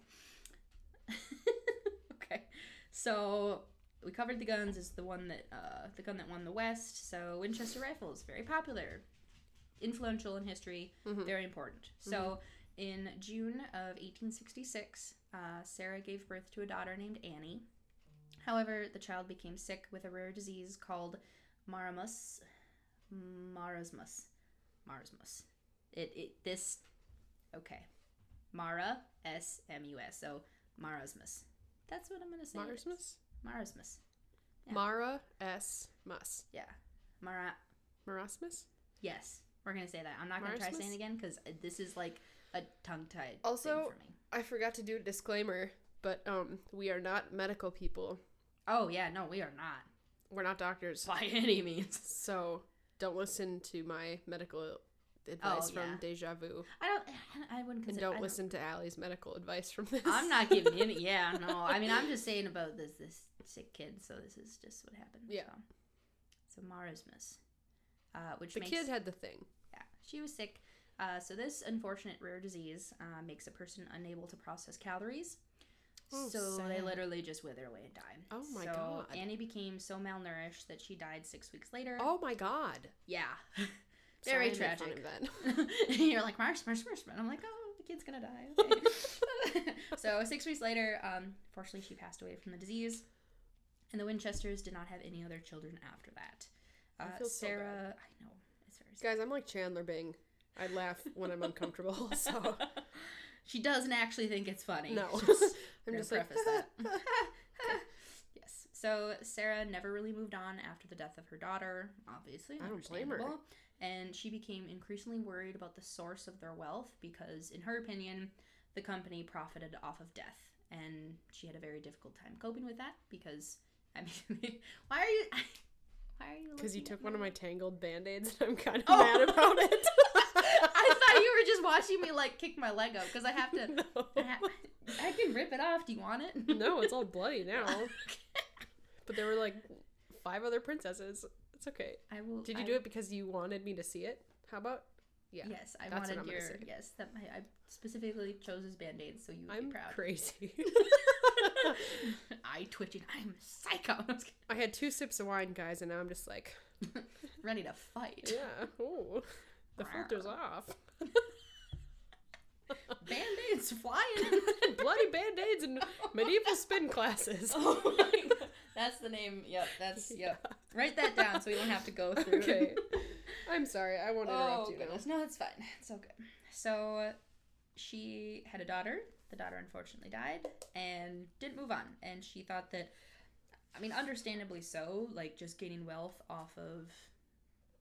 okay. So we covered the guns is the one that uh, the gun that won the West. So Winchester rifles, very popular, influential in history, Mhm. very important. So in June of 1866, uh, Sarah gave birth to a daughter named Annie. However, the child became sick with a rare disease called Marasmus. Marasmus. Marasmus. It, it this okay. Mara S M U S. So marasmus. That's what I'm gonna say. Marsmus? Marasmus. Yeah. Mara S. Mus. Yeah. Mara. Marasmus? Yes, we're gonna say that. I'm not gonna try saying it again because this is like a tongue tied Also- thing for me. I forgot to do a disclaimer, but um, we are not medical people. Oh yeah, no, we are not We're not doctors. by any means. So don't listen to my medical advice Oh, from. Deja Vu. I don't. I wouldn't And consider. don't listen to Allie's medical advice from this. I'm not giving any. Yeah, no. I mean, I'm just saying about this this sick kid. So this is just what happened. Yeah. So, so marasmus, uh, which the makes kid had the thing. Yeah, she was sick. Uh, so this unfortunate rare disease uh, makes a person unable to process calories. Oh, so they literally just wither away and die. Oh my god. so God. Annie became so malnourished that she died six weeks later. Oh my god. yeah, very I fun tragic. You're like marsh, marsh, marsh, and I'm like, oh, the kid's gonna die. Okay. so six weeks later, um, fortunately, she passed away from the disease, and the Winchesters did not have any other children after that. I Uh, feel so bad. Sarah, I know it's very sad. Guys, I'm like Chandler Bing. I laugh when I'm uncomfortable. So she doesn't actually think it's funny. no, Just I'm just like preface that. yes. So Sarah never really moved on after the death of her daughter, obviously. I don't blame her. And she became increasingly worried about the source of their wealth because, in her opinion, the company profited off of death. And she had a very difficult time coping with that because, I mean, why are you. Why are you because you took one of my tangled band-aids and I'm kind of Oh. mad about it. I thought you were just watching me like kick my leg up because I have to. no. I, ha- I can rip it off. Do you want it? no, it's all bloody now. But there were like five other princesses. It's okay. I will. Did you I- do it because you wanted me to see it? How about? Yeah. Yes, I that's wanted your yes. That my, I specifically chose his band aids so you would I'm be proud. crazy. Eye twitching. I'm a psycho. I I had two sips of wine, guys, and now I'm just like, ready to fight. yeah, ooh, the filter's off. Band aids flying. Bloody band-aids and medieval spin classes. oh my god, that's the name. Yep, that's yep. Write that down so we don't have to go through. Okay. I'm sorry, I won't interrupt Oh you goodness, no, it's fine. It's all good. So she had a daughter. The daughter unfortunately died and didn't move on. And she thought that, I mean, understandably so, like just gaining wealth off of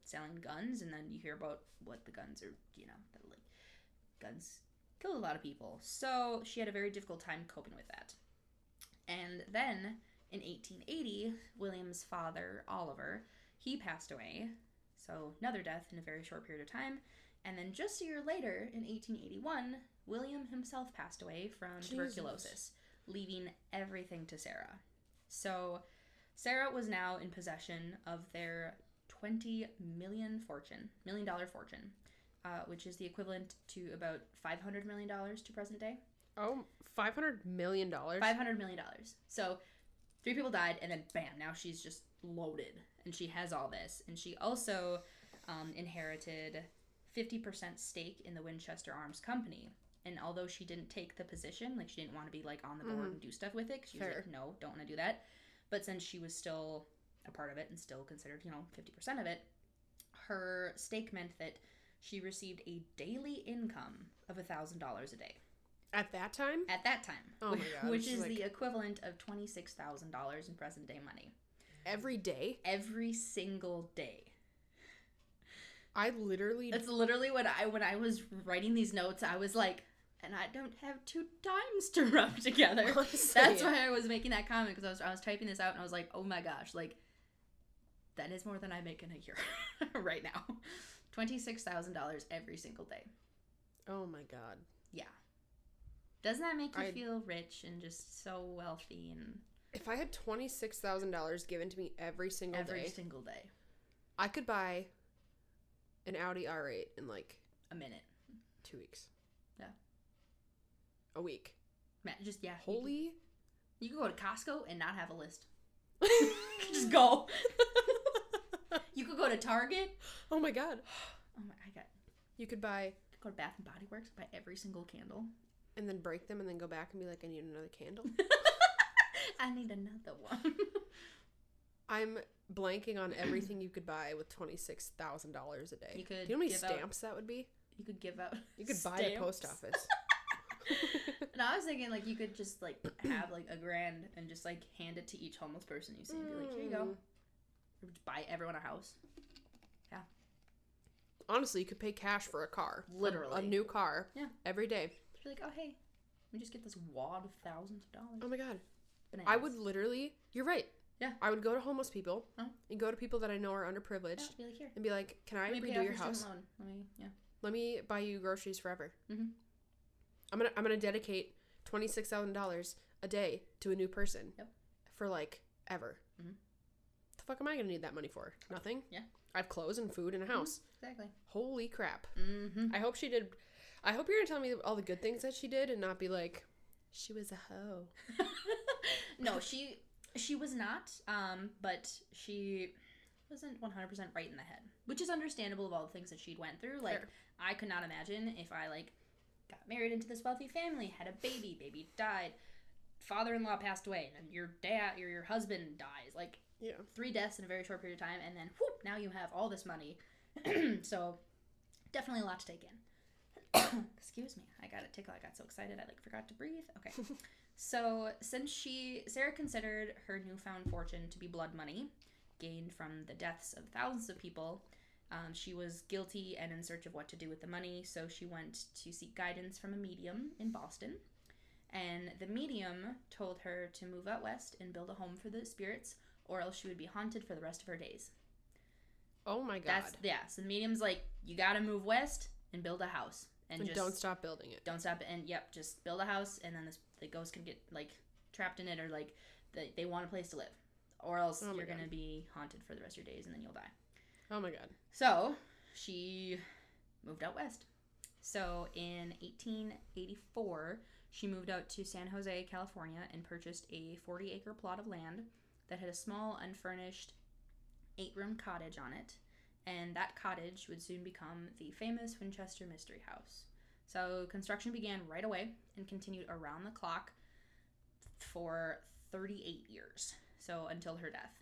selling guns, and then you hear about what the guns are, you know, that like guns killed a lot of people. So she had a very difficult time coping with that. And then in 1880, William's father, Oliver, he passed away. So another death in a very short period of time. And then just a year later, in 1881, William himself passed away from Jesus. tuberculosis, leaving everything to Sarah. So Sarah was now in possession of their 20 million fortune, million dollar fortune, uh, which is the equivalent to about 500 million dollars to present day. Oh, Oh, five hundred million dollars. 500 million dollars. So three people died, and then bam, now she's just loaded, and she has all this, and she also um, inherited 50% stake in the Winchester Arms Company. And although she didn't take the position, like she didn't want to be like on the board Mhm. and do stuff with it, she was like, no, don't want to do that. But since she was still a part of it and still considered, you know, 50% of it, her stake meant that she received a daily income of $1,000 a day At that time? at that time. Oh my God, Which is like- the equivalent of $26,000 in present day money. Every day? Every single day. I literally That's literally what I when I was writing these notes, I was like, and I don't have two dimes to rub together. Honestly. That's why I was making that comment because I was I was typing this out and I was like, oh my gosh, like that is more than I make in a year right now. Twenty six thousand dollars every single day. Oh my god. Yeah. Doesn't that make you I- feel rich and just so wealthy and If I had twenty six thousand dollars given to me every single every day, single day? I could buy an Audi R8 in like A minute. two weeks. Yeah. A week. Just yeah. you Holy. You could go to Costco and not have a list. Just go. You could go to Target. oh my god. Oh my! I got You could buy go to Bath and Body Works. Buy every single candle. And then break them and then go back and be like, I need another candle. I need another one. I'm blanking on everything you could buy with twenty six thousand dollars a day. You could Do you know how many give out- stamps that would be? you could give out. You could buy a post office. And I was thinking like you could just like have like a grand and just like hand it to each homeless person you see and be like, here you go. Mm. Or just buy everyone a house. Yeah. Honestly, you could pay cash for a car. A- A, new car. Yeah. Every day. Be like, oh hey, let me just get this wad of thousands of dollars. Oh my god. Bananas. I would literally you're right. Yeah. I would go to homeless people Uh-huh. and go to people that I know are underprivileged Yeah, be like here. and be like, Can I Let me pay redo off your student house? loan. Let me yeah. Let me buy you groceries forever. Mhm. I'm gonna I'm gonna dedicate twenty six thousand dollars a day to a new person. Yep. For like ever. Mhm. The fuck am I gonna need that money for? Nothing. Yeah. I have clothes and food and a house. Exactly. Holy crap. Mm-hmm. I hope she did. I hope you're gonna tell me all the good things that she did and not be like, she was a hoe. no, she she was not. Um, but she wasn't one hundred percent right in the head, which is understandable of all the things that she'd went through. Like Fair. I could not imagine if I like got married into this wealthy family, had a baby, baby died, father-in-law passed away, and your dad or your husband dies. Like Yeah. three deaths in a very short period of time, and then whoop, now you have all this money. so definitely a lot to take in. Excuse me, I got a tickle. I got so excited I like forgot to breathe. Okay. so since she Sarah considered her newfound fortune to be blood money, gained from the deaths of thousands of people, um, she was guilty and in search of what to do with the money. So she went to seek guidance from a medium in Boston. And the medium told her to move out west and build a home for the spirits, or else she would be haunted for the rest of her days. Oh my god. That's yeah. So the medium's like, you gotta move west and build a house, and, and just don't stop building it. don't stop. And yep, just build a house, and then this, the ghost can get like trapped in it, or like they, they want a place to live, or else Oh you're God. gonna be haunted for the rest of your days, and then you'll die. Oh my god. So she moved out west. So in 1884, she moved out to San Jose, California, and purchased a 40 acre plot of land that had a small, unfurnished eight room cottage on it. And that cottage would soon become the famous Winchester Mystery House. So construction began right away and continued around the clock for 38 years. So until her death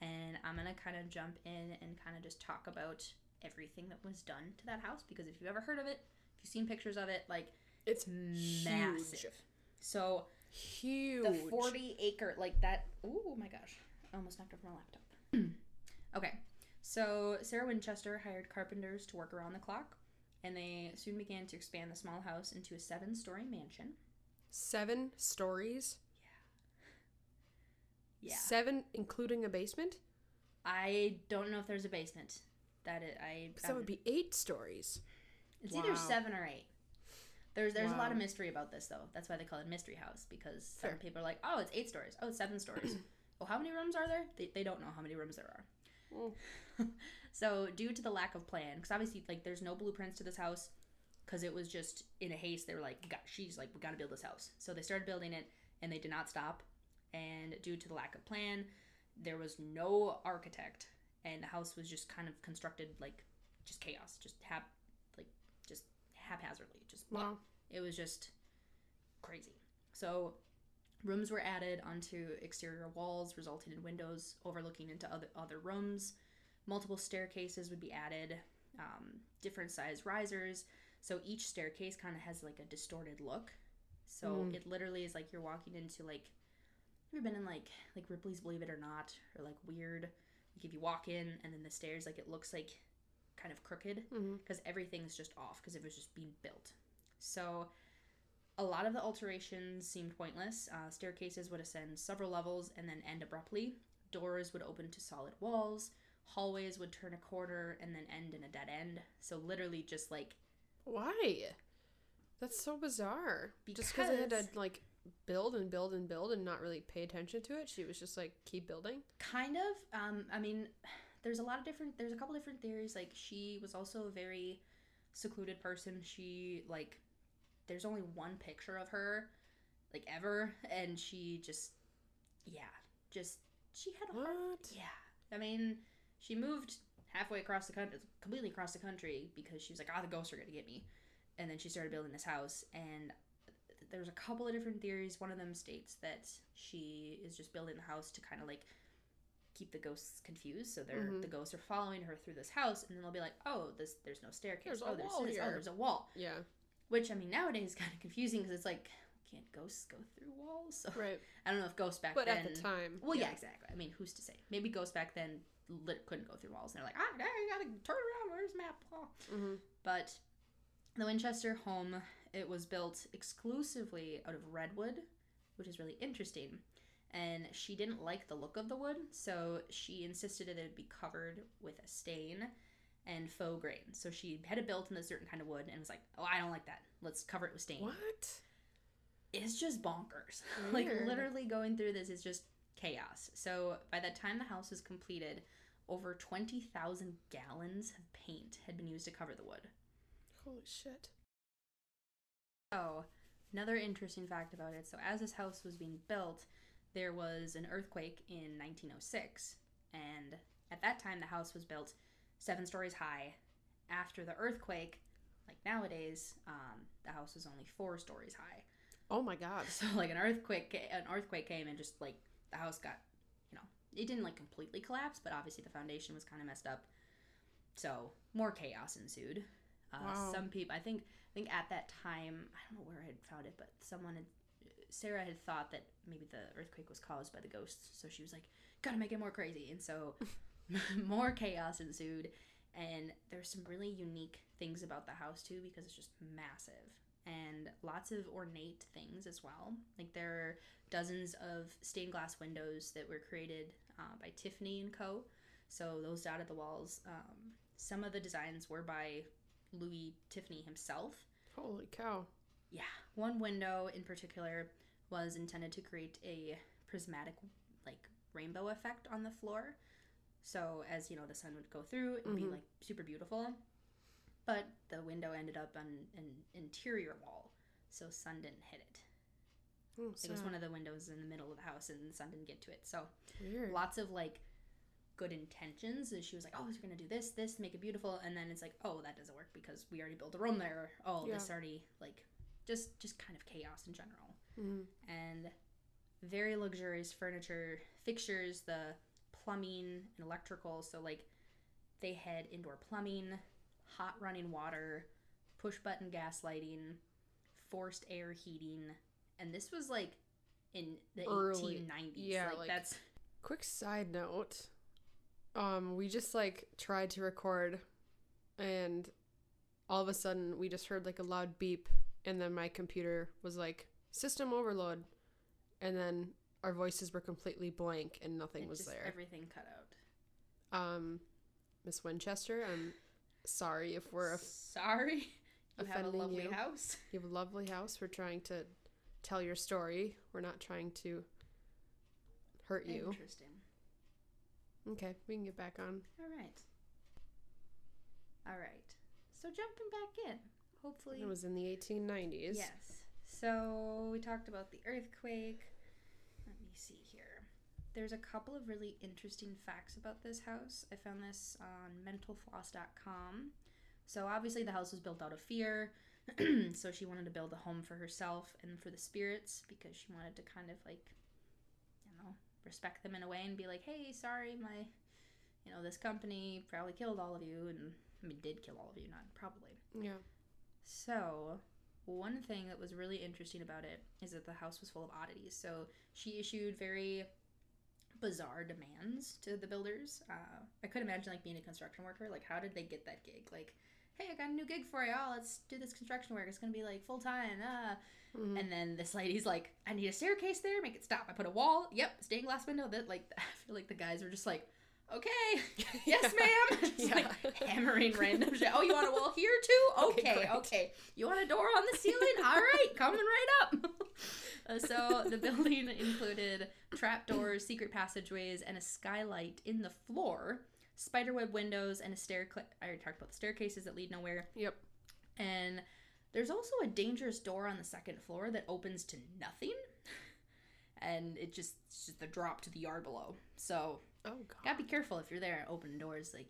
and I'm gonna kind of jump in and kind of just talk about everything that was done to that house because if you've ever heard of it, if you've seen pictures of it, like It's massive. huge. So Huge. the 40 acre, like that. Oh my gosh, I almost knocked over my laptop. okay, so Sarah Winchester hired carpenters to work around the clock, and they soon began to expand the small house into a seven-story mansion. Seven stories. Yeah, Yeah. Seven, including a basement. I don't know if there's a basement. That it, I. So that would be eight stories. It's either seven or eight. There's there's a lot of Wow. mystery about this though. That's why they call it mystery house because some Fair. people are like, oh, it's eight stories. Oh, it's seven stories. well, how many rooms are there? They, they don't know how many rooms there are. Mm. so due to the lack of plan, because obviously like there's no blueprints to this house, because it was just in a haste. They were like, "God," she's like, we got to build this house. So they started building it, and they did not stop. And due to the lack of plan, there was no architect, and the house was just kind of constructed like just chaos, just hap, like just haphazardly, just Wow. it was just crazy. So, rooms were added onto exterior walls, resulting in windows overlooking into other other rooms. Multiple staircases would be added. um, different size risers. So each staircase kind of has like a distorted look. So Mm. it literally is like you're walking into like have you been in like like Ripley's Believe It or Not or like weird like if you walk in and then the stairs like it looks like kind of crooked Mm-hmm. because everything's just off because it was just being built. So a lot of the alterations seemed pointless. Uh, staircases would ascend several levels and then end abruptly. Doors would open to solid walls. Hallways would turn a corner and then end in a dead end. So literally just like Why? That's so bizarre. Just because they had to like build and build and build and not really pay attention to it, she was just like keep building. kind of um i mean there's a lot of different there's a couple different theories like she was also a very secluded person she like there's only one picture of her like ever and she just yeah just she had a heart. Yeah. I mean she moved halfway across the country completely across the country because she was like ah the ghosts are gonna get me. And then she started building this house and there's a couple of different theories. One of them states that she is just building the house to kind of like keep the ghosts confused so they're Mhm. the ghosts are following her through this house and then they'll be like oh this there's no staircase. There's a oh there's wall this. Oh there's a wall. Yeah. Which i mean nowadays is kind of confusing because it's like can't ghosts go through walls so Right. i don't know if ghosts back But then at the time. well, yeah. exactly. I mean, who's to say? Maybe ghosts back then lit, couldn't go through walls. And they're like, ah, you gotta turn around. Where's map? Oh. Mm-hmm. But the Winchester home, it was built exclusively out of redwood, which is really interesting. And she didn't like the look of the wood, so she insisted that it be covered with a stain and faux grain. So she had it built in a certain kind of wood and was like, oh, I don't like that. Let's cover it with stain What? it's just bonkers. like literally going through this is just chaos. So by the time the house was completed, over 20,000 gallons of paint had been used to cover the wood. Holy shit. So, another interesting fact about it so, as this house was being built, there was an earthquake in 1906. And at that time, the house was built seven stories high. After the earthquake, like nowadays, um, the house was only four stories high. Oh my god. So like an earthquake, an earthquake came and just like the house got, you know, it didn't like completely collapse, but obviously the foundation was kind of messed up. So more chaos ensued. Uh, Wow. Some people, I think, I think at that time, I don't know where I had found it, but someone had, Sarah had thought that maybe the earthquake was caused by the ghosts. So she was like, gotta make it more crazy, and so more chaos ensued. And there's some really unique things about the house too because it's just massive and lots of ornate things as well. Like there are dozens of stained glass windows that were created uh, by Tiffany and Co. So those dotted the walls. Um, some of the designs were by Louis Tiffany himself. Holy cow. Yeah, one window in particular was intended to create a prismatic like rainbow effect on the floor. So as you know, the sun would go through, it would be like super beautiful. But the window ended up on an interior wall, so sun didn't hit it. Oh, It was one of the windows in the middle of the house, and the sun didn't get to it. So Weird. lots of like good intentions. And she was like, "Oh, we're gonna do this, this, make it beautiful," and then it's like, "Oh, that doesn't work because we already built a room there." Oh, this already like just just kind of chaos in general Mhm. and very luxurious furniture fixtures the plumbing and electrical so like they had indoor plumbing hot running water push button gas lighting forced air heating and this was like in the Early. 1890s Yeah, like, like- that's Quick side note. Um, we just like tried to record and all of a sudden we just heard like a loud beep and then my computer was like system overload and then our voices were completely blank and nothing it was just- there. everything cut out Um Miss Winchester, I'm sorry if we're a, sorry you have a lovely you. house you have a lovely house. We're trying to tell your story. We're not trying to hurt you. interesting Okay, we can get back on. all right all right so jumping back in hopefully It was in the 1890s. Yes. So we talked about the earthquake. See here. There's a couple of really interesting facts about this house. I found this on mentalfloss.com. So obviously the house was built out of fear. so she wanted to build a home for herself and for the spirits because she wanted to kind of like you know, respect them in a way and be like, "Hey, sorry, my you know, this company probably killed all of you and I mean, did kill all of you, not probably. Yeah. So, one thing that was really interesting about it is that the house was full of oddities. So, she issued very bizarre demands to the builders. Uh, I could imagine like being a construction worker. Like, how did they get that gig? Like, hey, I got a new gig for you. Oh, let's do this construction work. It's gonna be like full time. Ah. Mhm. And then this lady's like, I need a staircase there. Make it stop. I put a wall. Yep, stained glass window. That like, I feel like the guys were just like, okay, yes, ma'am. Just Yeah. like hammering random shit. Oh, you want a wall here too? Okay, Okay, okay. You want a door on the ceiling? All right, coming right up. Uh, so the building included trapdoors, secret passageways, and a skylight in the floor, spiderweb windows, and a stair. I already talked about the staircases that lead nowhere. Yep. And there's also a dangerous door on the second floor that opens to nothing. And it just it's just the drop to the yard below. So Oh god. gotta be careful if you're there. Open doors, like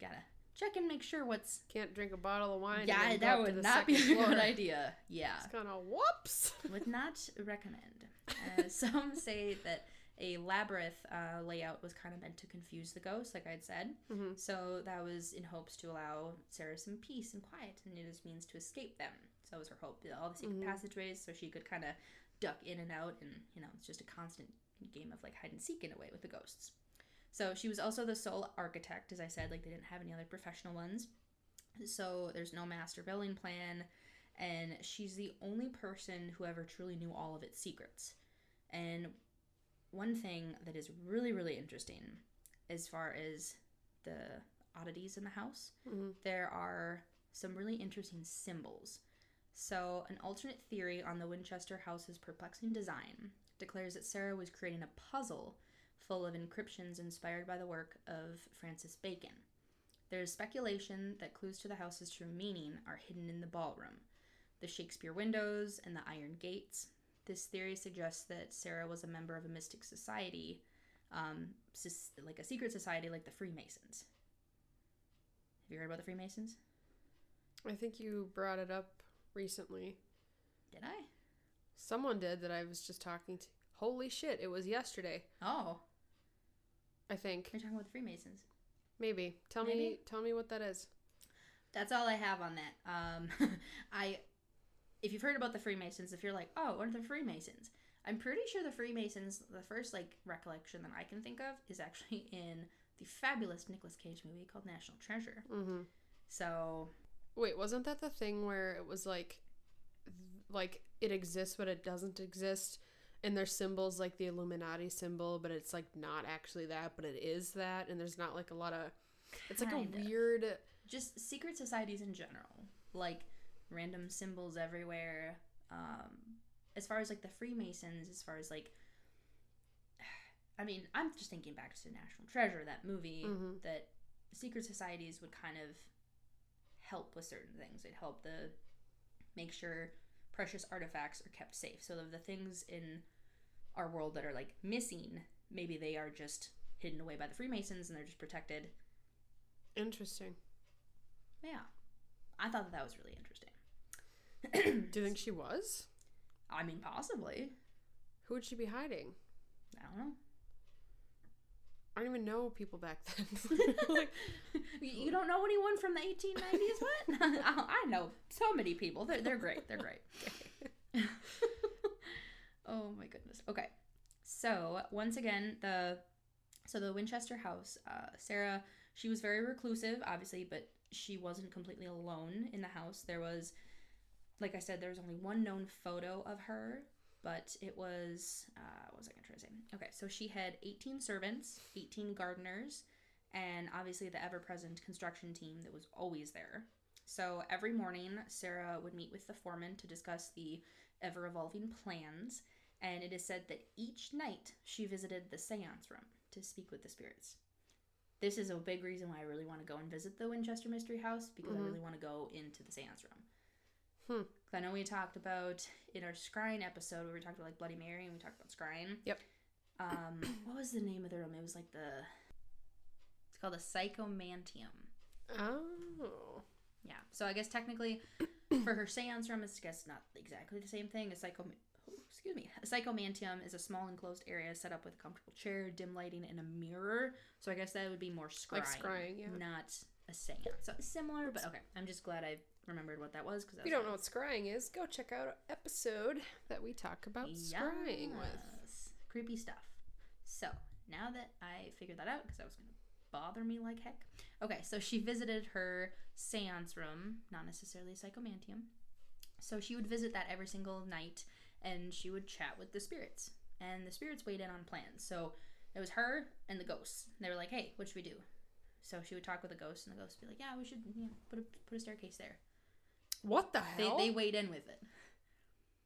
gotta check and make sure what's. Can't drink a bottle of wine. Yeah, that would not be a good idea. Yeah, It's kind of whoops. would not recommend. Uh, some say that a labyrinth uh, layout was kind of meant to confuse the ghosts, like I'd said. Mhm. So that was in hopes to allow Sarah some peace and quiet, and it is means to escape them. So was her hope. All the secret Mhm. passageways, so she could kind of duck in and out, and you know, it's just a constant game of like hide and seek in a way with the ghosts. So she was also the sole architect, as I said. Like they didn't have any other professional ones. So there's no master building plan, and she's the only person who ever truly knew all of its secrets. And one thing that is really, really interesting as far as the oddities in the house, Mhm. there are some really interesting symbols. So, an alternate theory on the Winchester house's perplexing design declares that Sarah was creating a puzzle full of encryptions inspired by the work of Francis Bacon. There is speculation that clues to the house's true meaning are hidden in the ballroom, the Shakespeare windows, and the iron gates. This theory suggests that Sarah was a member of a mystic society, um, like a secret society like the Freemasons. Have you heard about the Freemasons? I think you brought it up recently. Did I? Someone did that I was just talking to. Holy shit! It was yesterday. Oh, I think you're talking about the Freemasons. maybe. Tell me. Tell me what that is. That's all I have on that. Um, I, if you've heard about the Freemasons, if you're like, oh, what are the Freemasons? I'm pretty sure the Freemasons, the first like recollection that I can think of is actually in the fabulous Nicolas Cage movie called National Treasure. Mm-hmm. So Wait, wasn't that the thing where it was like, like it exists but it doesn't exist, and there's symbols like the Illuminati symbol, but it's like not actually that, but it is that, and there's not like a lot of. It's like Kinda. a weird. just secret societies in general, like random symbols everywhere. Um, as far as like the Freemasons, as far as like, I mean, I'm just thinking back to National Treasure, that movie, Mhm. that secret societies would kind of help with certain things. It'd help the make sure precious artifacts are kept safe. So the things in our world that are like missing, maybe they are just hidden away by the Freemasons and they're just protected. Interesting. Yeah. I thought that that was really interesting. Do you think she was? I mean, possibly. Who would she be hiding? I don't know. I don't even know people back then. like, You don't know anyone from the 1890s? What? I I know so many people. They're, they're great. They're great. oh my goodness. Okay. So, once again, the so the Winchester house, uh, Sarah, she was very reclusive, obviously, but she wasn't completely alone in the house. There was like I said, there was only one known photo of her, but it was uh, what was I going to try to say? Okay, so she had 18 servants, 18 gardeners, and obviously the ever-present construction team that was always there. So every morning, Sarah would meet with the foreman to discuss the ever-evolving plans, and it is said that each night she visited the seance room to speak with the spirits. This is a big reason why I really want to go and visit the Winchester Mystery House because I Mhm. really want to go into the seance room. Hmm. I know we talked about in our scrying episode where we talked about like Bloody Mary and we talked about scrying. Yep. Um, what was the name of the room? It was like the. It's called a psychomantium. oh. Yeah. So I guess technically, for her seance room, it's I guess not exactly the same thing. A psycho. oh, Excuse me. A psychomantium is a small enclosed area set up with a comfortable chair, dim lighting, and a mirror. So I guess that would be more scrying, Like scrying, yeah. not a seance. So similar, but okay. I'm just glad I remembered what that was because If you don't know what scrying is, go check out our episode that we talk about scrying with. Creepy stuff. So now that I figured that out, because that was going to bother me like heck. Okay, so she visited her seance room, not necessarily psychomantium. So she would visit that every single night and she would chat with the spirits. And the spirits weighed in on plans. So it was her and the ghosts. They were like, hey, what should we do? So she would talk with the ghost, and the ghost would be like, yeah, we should you know, put, a, put a staircase there. What the They, hell? they weighed in with it.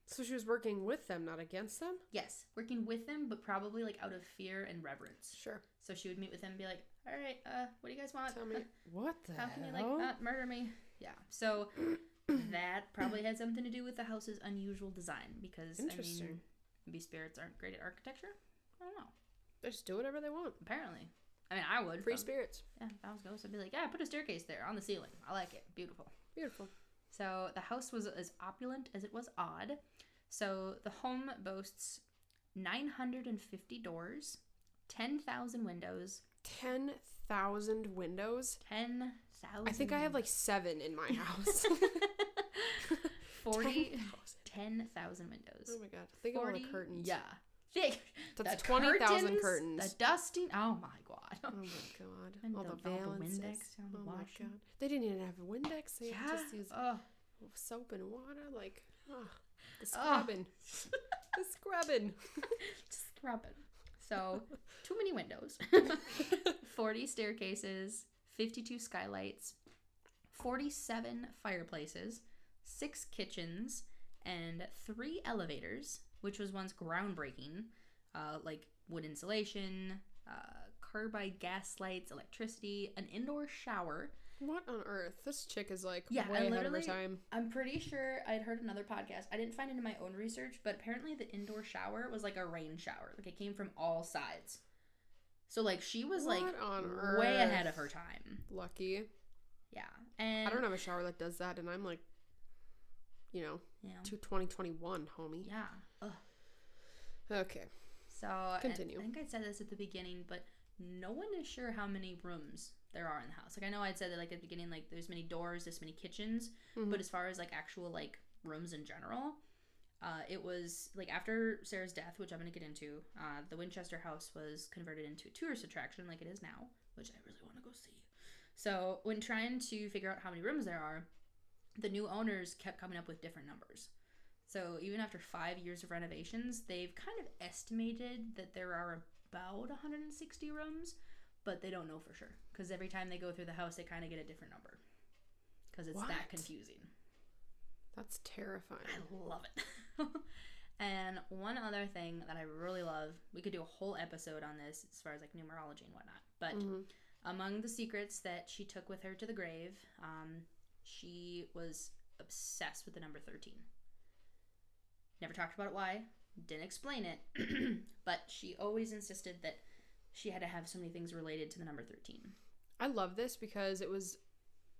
so she was working with them, not against them? Yes, working with them, but probably like out of fear and reverence. Sure. So she would meet with them and be like, "All right, uh, what do you guys want? Tell me. What the How can you like not murder me?" Yeah. So that probably had something to do with the house's unusual design because I mean, Interesting. maybe spirits aren't great at architecture. I don't know. They just do whatever they want. Apparently, I mean, I would. Free if I was- spirits. Yeah, if I was ghost, I'd be like, "Yeah, put a staircase there on the ceiling. I like it. Beautiful." Beautiful. So the house was as opulent as it was odd. So the home boasts 950 doors, 10,000 windows, 10,000 windows? 10,000. I think I have like seven in my house. 40, 10,000. 10,000 windows. Oh my god. Think of all 40, the curtains. Yeah. Think, That's the 20,000 curtains. The dusting. Oh my god. Oh my god. And all the- the all the. Windex oh my god. They didn't even have a Windex. They Yeah. just use Oh. soap and water. Like, oh, the Oh. scrubbing. the scrubbing. Scrubbing. So, too many windows. 40 staircases, 52 skylights, 47 fireplaces, 6 kitchens, and 3 elevators, which was once groundbreaking, uh, like wood insulation, uh, carbide gas lights, electricity, an indoor shower. What on earth? This chick is like Yeah, way ahead of her time. I'm pretty sure I'd heard another podcast. I didn't find it in my own research, but apparently the indoor shower was like a rain shower. Like it came from all sides. So like she was like What on way ahead of her time. Lucky. Yeah. And I don't have a shower that does that, and I'm like, you know, You know, to 2021, homie. yeah. Okay. So Continue. I think I said this at the beginning, but no one is sure how many rooms there are in the house. Like I know I'd said that like at the beginning, like there's many doors, this many kitchens, Mhm. but as far as like actual like rooms in general, uh, it was like after Sarah's death, which I'm gonna get into. Uh, the Winchester house was converted into a tourist attraction, like it is now, which I really want to go see. So when trying to figure out how many rooms there are, the new owners kept coming up with different numbers. So even after five years of renovations, they've kind of estimated that there are about 160 rooms, but they don't know for sure because every time they go through the house, they kind of get a different number because it's What? that confusing. That's terrifying. I love it. and one other thing that I really love, we could do a whole episode on this as far as like numerology and whatnot. But Mhm. among the secrets that she took with her to the grave, um, she was obsessed with the number 13. Never talked about it why, didn't explain it, but she always insisted that she had to have so many things related to the number 13. I love this because it was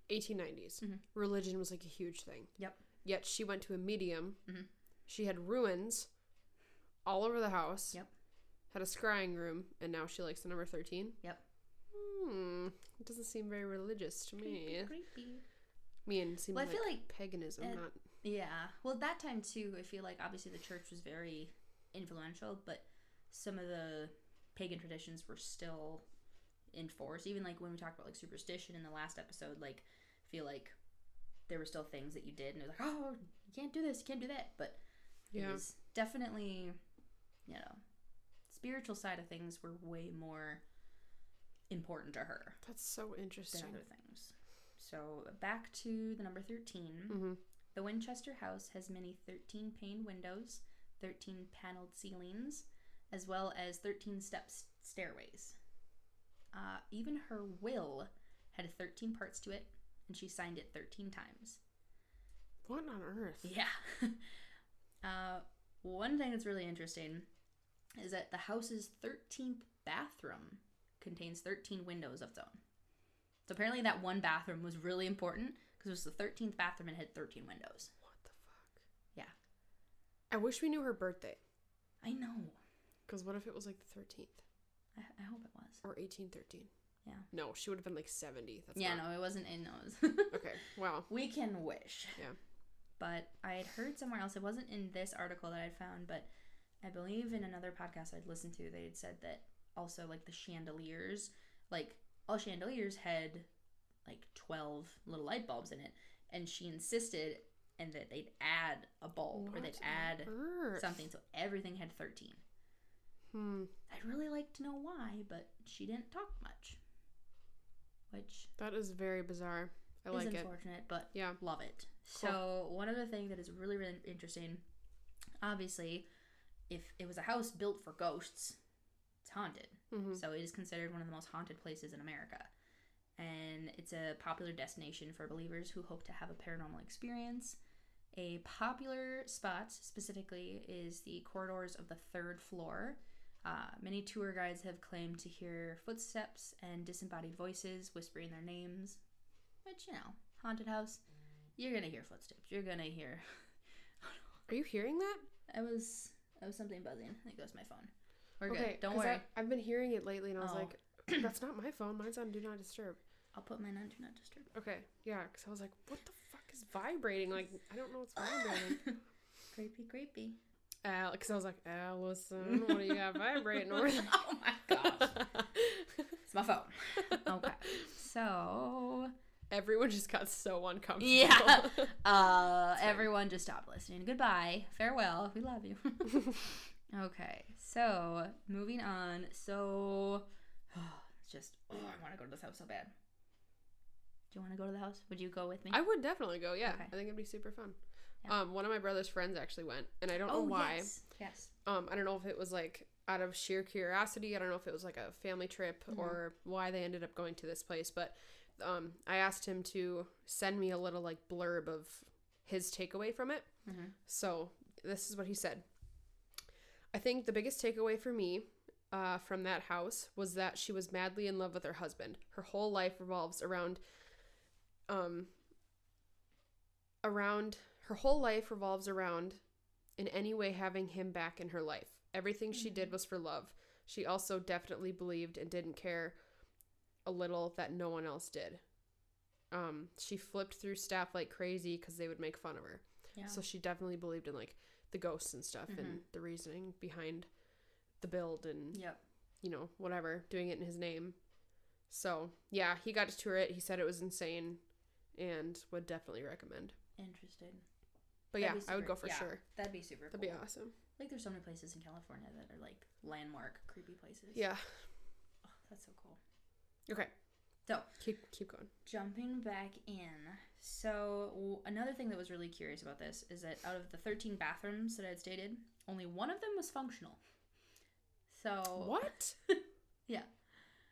1890s. Mhm. Religion was like a huge thing. Yep. Yet she went to a medium. Mhm. She had ruins all over the house. Yep. Had a scrying room, and now she likes the number 13. Yep. Hmm. It doesn't seem very religious to me. Creepy, creepy. Me and seems Well, I like, feel like paganism, not. Yeah. Well, at that time too, I feel like obviously the church was very influential, but some of the pagan traditions were still in force. Even like when we talked about like superstition in the last episode, like I feel like there were still things that you did and it was like, oh, you can't do this, you can't do that. But it Yeah. was definitely, you know, spiritual side of things were way more important to her That's so than interesting. other things. So back to the number 13. hmm The Winchester house has many 13 pane windows, 13 paneled ceilings, as well as 13 steps stairways. Uh, even her will had 13 parts to it, and she signed it 13 times. What on earth? Yeah. uh, one thing that's really interesting is that the house's 13th bathroom contains 13 windows of its own. So apparently, that one bathroom was really important because it was the 13th bathroom and had 13 windows. What the fuck? Yeah. I wish we knew her birthday. I know. Because what if it was like the 13th I, I hope it was. or 1813? Yeah. No, she would have been like 70. That's yeah, not- no, it wasn't in those. Okay. Wow. we can wish. Yeah. But I had heard somewhere else, it wasn't in this article that I'd found, but I believe in another podcast I'd listened to, they had said that also like the chandeliers, like all chandeliers had like 12 little light bulbs in it. And she insisted and that they'd add a bulb or they'd add earth? something. So everything had 13. Hmm. I'd really like to know why, but she didn't talk much. Which That is very bizarre. I like it. unfortunate, but Yeah. love it. Cool. So one other thing that is really really interesting, obviously, if it was a house built for ghosts, it's haunted. hmm So it is considered one of the most haunted places in America. And it's a popular destination for believers who hope to have a paranormal experience. A popular spot specifically is the corridors of the third floor. Uh, many tour guides have claimed to hear footsteps and disembodied voices whispering their names. Which, you know, haunted house, you're gonna hear footsteps. You're gonna hear. Are you hearing that? I was. I was something buzzing. I think it was my phone. We're okay. good. Don't worry. I, I've been hearing it lately, and I was Oh. like, "That's not my phone. Mine's on Do Not Disturb." I'll put mine on do not disturb. Okay. Yeah. Because I was like, "What the fuck is vibrating? Like, I don't know what's vibrating." creepy, creepy. Because I was like, Allison, what do you got vibrating over there? oh my gosh. It's my phone. Okay. So, Everyone just got so uncomfortable. Yeah. uh, everyone just stopped listening. Goodbye. Farewell. We love you. okay. So, moving on. So, it's just, oh, I want to go to this house so bad. Do you want to go to the house? Would you go with me? I would definitely go. Yeah, Okay. I think it'd be super fun. Yeah. Um, one of my brother's friends actually went, and I don't know oh, why. yes. Yes. Um, I don't know if it was like out of sheer curiosity. I don't know if it was like a family trip Mhm. or why they ended up going to this place. But um, I asked him to send me a little like blurb of his takeaway from it. Mhm. So this is what he said. I think the biggest takeaway for me uh, from that house was that she was madly in love with her husband. Her whole life revolves around, um, around her whole life revolves around, in any way having him back in her life. Everything she did was for love. She also definitely believed and didn't care a little that no one else did. Um, she flipped through staff like crazy because they would make fun of her. Yeah. So she definitely believed in like the ghosts and stuff and the reasoning behind the build and yep. you know whatever doing it in his name. So yeah, he got to tour it. He said it was insane, and would definitely recommend. Interested. But That'd yeah, be I would go for yeah, sure. That'd be super That'd cool. be awesome. Like, there's so many places in California that are like landmark creepy places. Yeah. Oh, that's so cool. Okay. So, Keep keep going. jumping back in. So, w- another thing that was really curious about this is that out of the 13 bathrooms that I had stated, only one of them was functional. So, What? Yeah.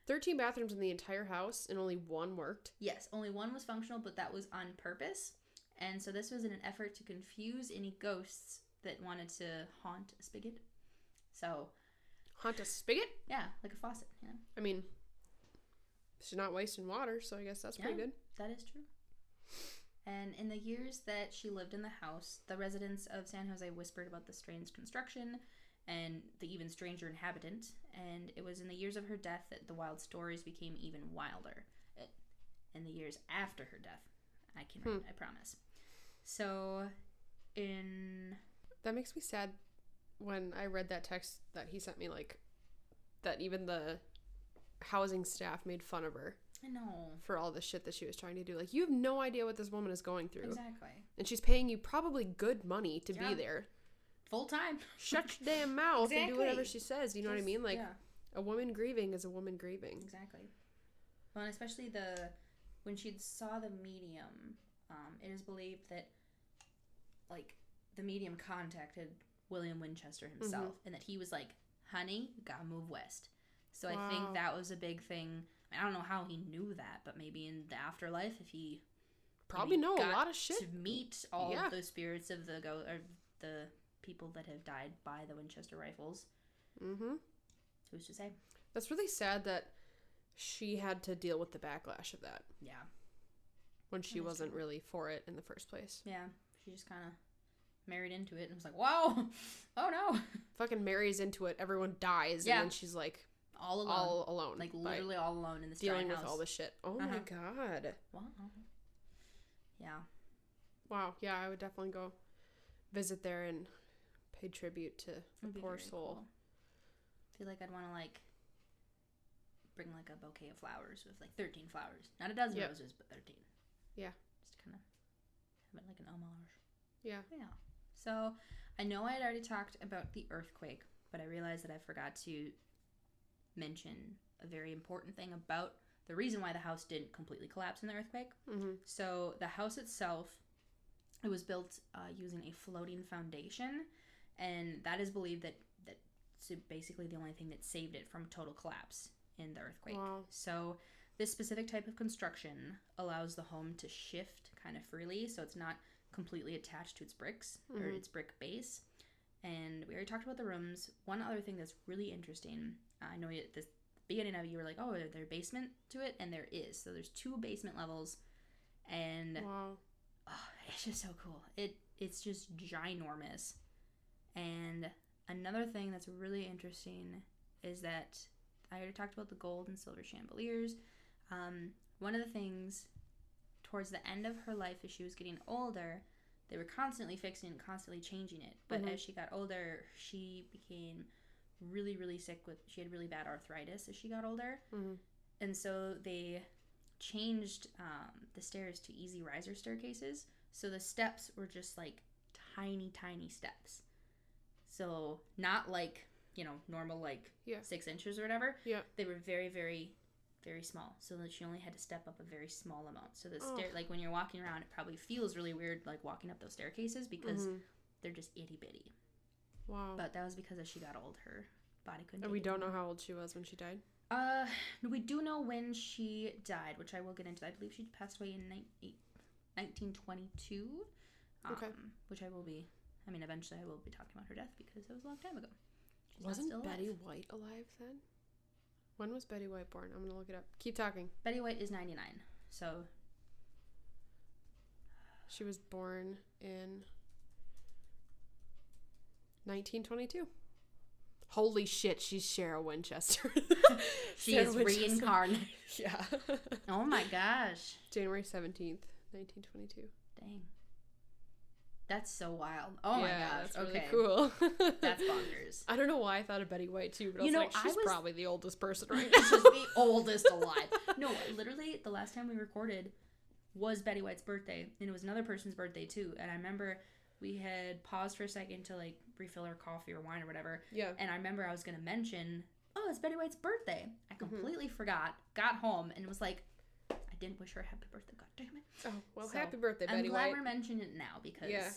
Thirteen bathrooms in the entire house, and only one worked. Yes, only one was functional, but that was on purpose. And so, this was in an effort to confuse any ghosts that wanted to haunt a spigot. So, Haunt a spigot. yeah, like a faucet, you know? I mean, she's not wasting water, so I guess that's pretty good. That is true. And in the years that she lived in the house, the residents of San Jose whispered about the strange construction and the even stranger inhabitant. And it was in the years of her death that the wild stories became even wilder. Uh, In the years after her death, I can, Hmm. I promise. So, in That makes me sad when I read that text that he sent me, like, that even the housing staff made fun of her I know for all the shit that she was trying to do. Like, you have no idea what this woman is going through. exactly And she's paying you probably good money to Yeah. be there. Full time. Shut your damn mouth and do whatever she says. You know what I mean? Like, yeah. a woman grieving is a woman grieving. Exactly. Well, and especially the when she saw the medium, um, it is believed that like the medium contacted William Winchester himself, and that he was like, "Honey, you gotta move west." So I think that was a big thing. I don't know how he knew that, but maybe in the afterlife, if he Probably know a lot of shit. to meet all Yeah. of the spirits of the go or the people that have died by the Winchester rifles. Mm-hmm. Who's to say? That's really sad that she had to deal with the backlash of that Yeah. when she wasn't true. really for it in the first place. Yeah, she just kind of married into it and was like, "Whoa, oh no!" Fucking marries into it, everyone dies, Yeah. and then she's like, all alone, all alone, like literally all alone in this dealing with house. all the shit. Oh my Uh-huh. god! Wow. Yeah. Wow, yeah, I would definitely go visit there and pay tribute to the poor soul. cool. I feel like I'd want to like bring like a bouquet of flowers with like 13 flowers. Not a dozen Yep. roses, but 13. Yeah. Just kind of have it like an homage. Yeah. Yeah. So I know I had already talked about the earthquake, but I realized that I forgot to mention a very important thing about the reason why the house didn't completely collapse in the earthquake. Mm-hmm. So the house itself, it was built uh, using a floating foundation, and that is believed that that so basically the only thing that saved it from total collapse in the earthquake. Wow. So this specific type of construction allows the home to shift kind of freely, so it's not completely attached to its bricks or Mhm. its brick base. And we already talked about the rooms. One other thing that's really interesting, I know at the beginning of it you were like, oh, is there a basement to it? And there is. So there's two basement levels, and Wow. oh, it's just so cool. It it's just ginormous. And another thing that's really interesting is that I already talked about the gold and silver chandeliers. Um, one of the things towards the end of her life as she was getting older, they were constantly fixing and constantly changing it. But Mhm. as she got older, she became really, really sick with she had really bad arthritis as she got older. Mm-hmm. And so they changed um, the stairs to easy riser staircases. So the steps were just like tiny, tiny steps. So not like, you know, normal like Yeah. six inches or whatever. Yeah. They were very, very, very small. So that she only had to step up a very small amount. So the stair, Oh. like when you're walking around, it probably feels really weird, like walking up those staircases because Mhm. they're just itty bitty. Wow. But that was because as she got old, her body couldn't. and we don't know how old she was when she died. Uh, we do know when she died, which I will get into. I believe she passed away in ni- eight- 1922. Um, Okay. Which I will be. I mean, eventually I will be talking about her death because it was a long time ago. She's Wasn't still alive. Betty White alive then? When was Betty White born? I'm gonna look it up. Keep talking. Betty White is 99. So She was born in 1922. Holy shit, she's Cheryl Winchester. she Sarah is Winchester. reincarnated. Yeah. oh my gosh. January 17th, 1922. Dang. That's so wild. Oh my yeah, gosh. That's okay. really cool. That's bonkers. I don't know why I thought of Betty White too, but I You was know, like, she's was- probably the oldest person right She's now. the oldest alive. No, literally, the last time we recorded was Betty White's birthday, and it was another person's birthday too. And I remember we had paused for a second to like refill our coffee or wine or whatever. yeah. And I remember I was gonna mention, oh, it's Betty White's birthday. I Mhm. completely forgot. Got home and was like, I didn't wish her a happy birthday. God damn it! Oh, well, So, happy birthday, Betty I'm glad White. we're mentioning it now because Yeah.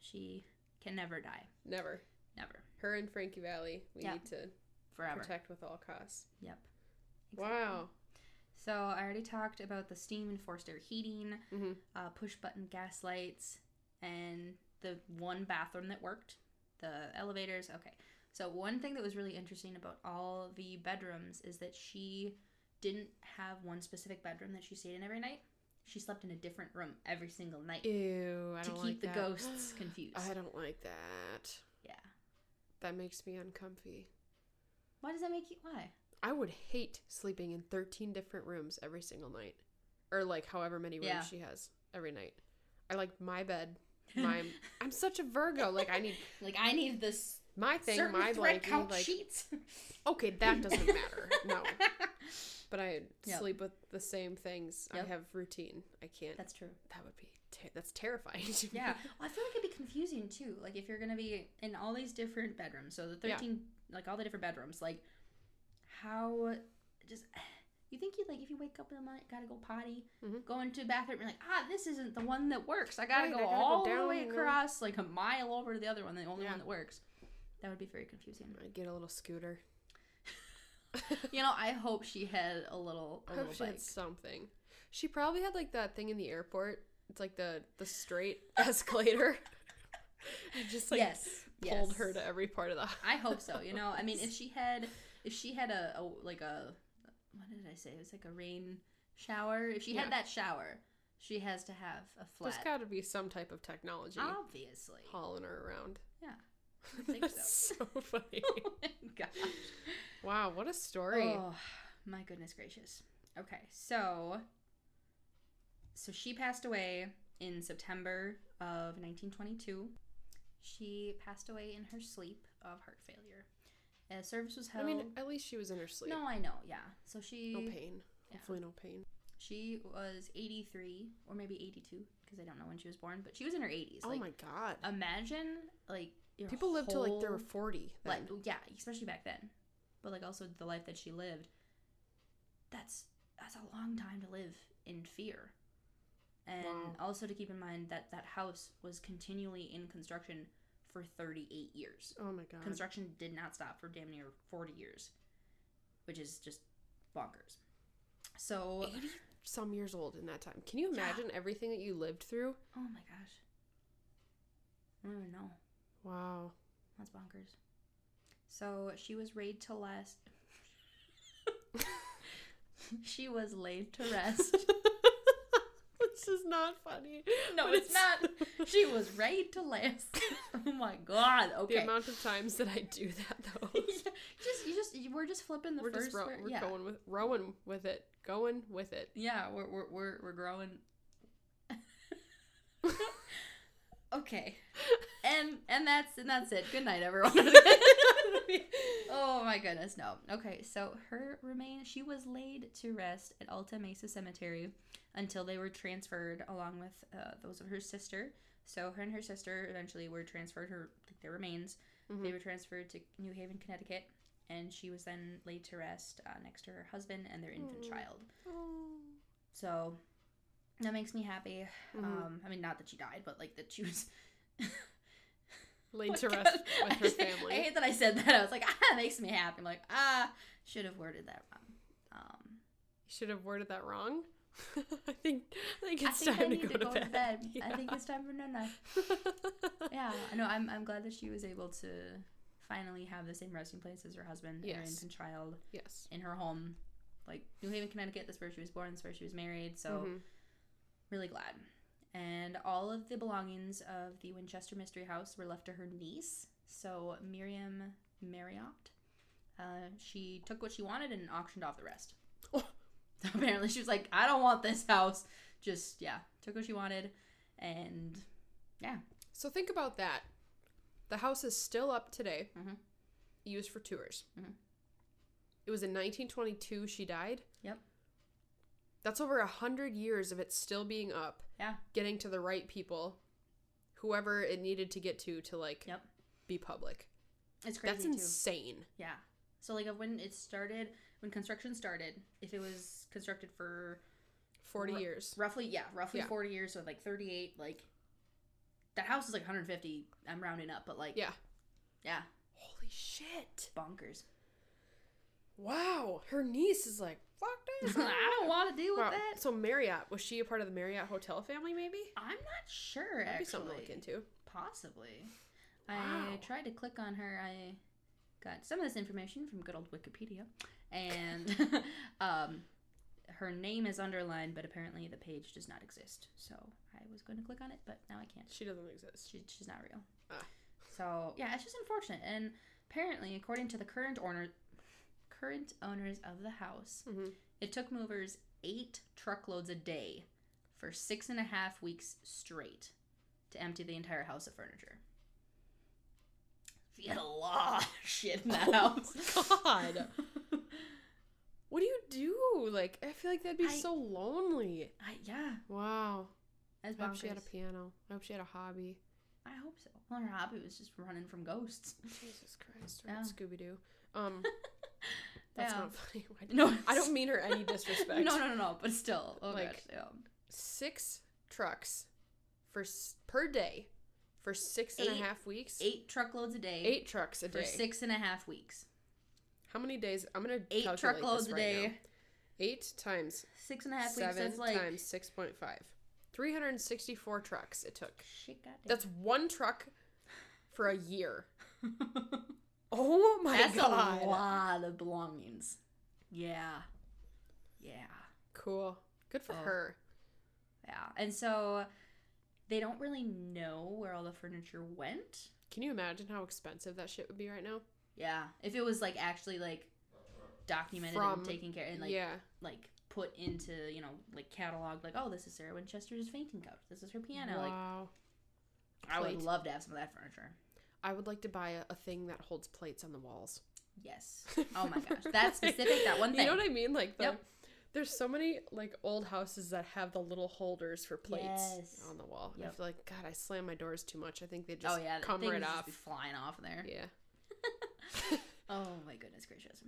she can never die, Never. never, Her and Frankie Valli, we Yeah. need to forever. protect with all costs. Yep. Wow. So I already talked about the steam and forced air heating. hmm uh, push button gas lights, and the one bathroom that worked, the elevators. Okay. So, one thing that was really interesting about all the bedrooms is that she didn't have one specific bedroom that she stayed in every night. She slept in a different room every single night Ew, I to keep like the that. ghosts confused. I don't like that. yeah. That makes me uncomfy. Why does that make you? Why? I would hate sleeping in 13 different rooms every single night. Or like however many rooms Yeah. she has every night. I like my bed. My I'm such a Virgo. Like I need like, I need this my thing, certain my thread like count like sheets. Okay, that doesn't matter. No. But I Yep. sleep with the same things. Yep. I have routine. I can't. That's true. that would be ter- that's terrifying. to me. Yeah. Well, I feel like it'd be confusing too. Like if you're gonna be in all these different bedrooms, so the Yeah. thirteen, like all the different bedrooms, like how just you think you like if you wake up in the night, gotta go potty, Mhm. go into the bathroom, you're like, ah, this isn't the one that works. I gotta Right, go I gotta go all the way across, like a mile over to the other one, the only Yeah. one that works. That would be very confusing. I'd get a little scooter. You know, I hope she had a little a I little she bike. had something. She probably had like that thing in the airport. It's like the the straight escalator. I just like yes, pulled yes. her to every part of the. I hope so. You know, I mean, if she had, if she had a, a like a, what did I say? It was like a rain shower. If she Yeah. had that shower, she has to have a flat. There's got to be some type of technology Obviously, hauling her around. I think That's so. so funny. oh my gosh. wow, what a story. Oh my goodness gracious. Okay, so so she passed away in September of 1922. She passed away in her sleep of heart failure. A service was held. I mean, at least she was in her sleep. no, I know. Yeah. So she No pain. Yeah. Hopefully, no pain. she was 83 or maybe 82 because I don't know when she was born, but she was in her 80s. oh like, my god. imagine like your People lived till like they were 40. like yeah especially back then but like also the life that she lived that's that's a long time to live in fear and Wow. also to keep in mind that that house was continually in construction for 38 years oh my god. construction did not stop for damn near 40 years which is just bonkers so 80 some years old in that time. Can you Yeah. imagine everything that you lived through? oh my gosh i don't even know Wow. That's bonkers. So she was laid to rest. she was laid to rest. this is not funny. No, But it's not. She was laid to rest. oh my god. Okay. The amount of times that I do that though. yeah, just you just you- we're just flipping the we're first just ro- we're yeah. going with rowing with it. Going with it. Yeah, we're we're we're, we're growing. Okay. And and that's and that's it. Good night everyone. oh my goodness, no. Okay, so her remain she was laid to rest at Alta Mesa Cemetery until they were transferred along with uh, those of her sister. So her and her sister eventually were transferred her like their remains. Mhm. They were transferred to New Haven, Connecticut, and she was then laid to rest uh, next to her husband and their infant child. So that makes me happy. Mhm. Um, I mean, not that she died, but like that she was Laid Oh to rest with her family. I hate that I said that. I was like, ah, it makes me happy. I'm like, ah, should have worded that wrong. Um, Should have worded that wrong. I think I think I it's think time I need to go, to, bed. I Yeah. think it's time for Nana. Yeah, I know. I'm I'm glad that she was able to finally have the same resting place as her husband and her infant child yes. in her home, like New Haven, Connecticut. That's where she was born. That's where she was married. So Mhm. Really glad. And all of the belongings of the Winchester Mystery House were left to her niece, so Miriam Marriott. Uh, she took what she wanted and auctioned off the rest. So apparently, she was like, "I don't want this house." Just yeah, took what she wanted, and yeah. So think about that. The house is still up today, Mhm. used for tours. Mhm. It was in 1922 she died. That's over a hundred years of it still being up, yeah, getting to the right people, whoever it needed to get to to like Yep. be public. it's crazy That's too. insane. Yeah. So like when it started, when construction started, if it was constructed for 40 Ru- years. roughly yeah roughly Yeah. 40 years so like 38 like that house is like 150 i'm rounding up but like Yeah. yeah Holy shit. bonkers Wow. Her niece is like, fuck this. i don't want to deal with Wow. that So Marriott, was she a part of the Marriott hotel family maybe? i'm not sure That'd actually be something to look into. possibly Wow. i tried to click on her i got some of this information from good old wikipedia and um her name is underlined but apparently the page does not exist so i was going to click on it but now i can't She doesn't exist. she, she's not real. Ah. So yeah, it's just unfortunate. And apparently, according to the current owner, current owners of the house, hmm it took movers eight truckloads a day for six and a half weeks straight to empty the entire house of furniture. You had a lot of shit in that house. God. What do you do? Like, I feel like that'd be I- so lonely. I, yeah, Wow. as I hope she had a piano. I hope she had a hobby. I hope so. Well, her hobby was just running from ghosts. Jesus Christ. Yeah. Scooby Doo. Um, that's Yeah. not funny. No, I don't mean her any disrespect. No, no, no, no. But still, oh Like, gosh, yeah. Six trucks for per day for six and a half Eight- weeks. eight truckloads a day Eight trucks a for day. six and a half weeks. How many days? I'm gonna Eight calculate truckloads this a right day, now. Eight times six and a half weeks. seven That's like times six point five. Three hundred and sixty-four trucks it took. shit. That's one truck for a year. Oh my That's god! a lot of belongings. Yeah, yeah, Cool. Good for Oh. her. yeah. And so they don't really know where all the furniture went. Can you imagine how expensive that shit would be right now? Yeah, if it was like actually like documented From- and taken care of and like yeah. like put into you know like catalog like oh this is Sarah Winchester's fainting couch this is her piano like wow. I would love to have some of that furniture. I would like to buy a, a thing that holds plates on the walls. Yes. Oh my gosh, that specific that one thing. You know what I mean? Like the Yep. there's so many like old houses that have the little holders for plates Yes. on the wall. And I Yep. feel like God, I slam my doors too much. I think they oh, just oh yeah, come right just off. be flying off there. Yeah. Oh my goodness gracious.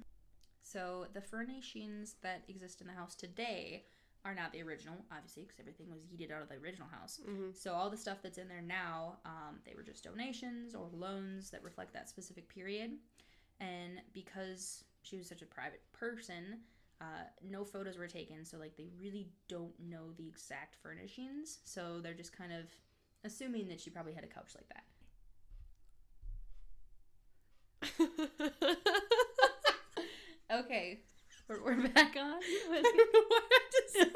So the furnishings that exist in the house today are not the original, obviously, because everything was yeeted out of the original house. hmm So all the stuff that's in there now, um, they were just donations or loans that reflect that specific period. And because she was such a private person, uh, no photos were taken. So like they really don't know the exact furnishings. So they're just kind of assuming that she probably had a couch like that. Okay, we're, we're back on. I don't know I just.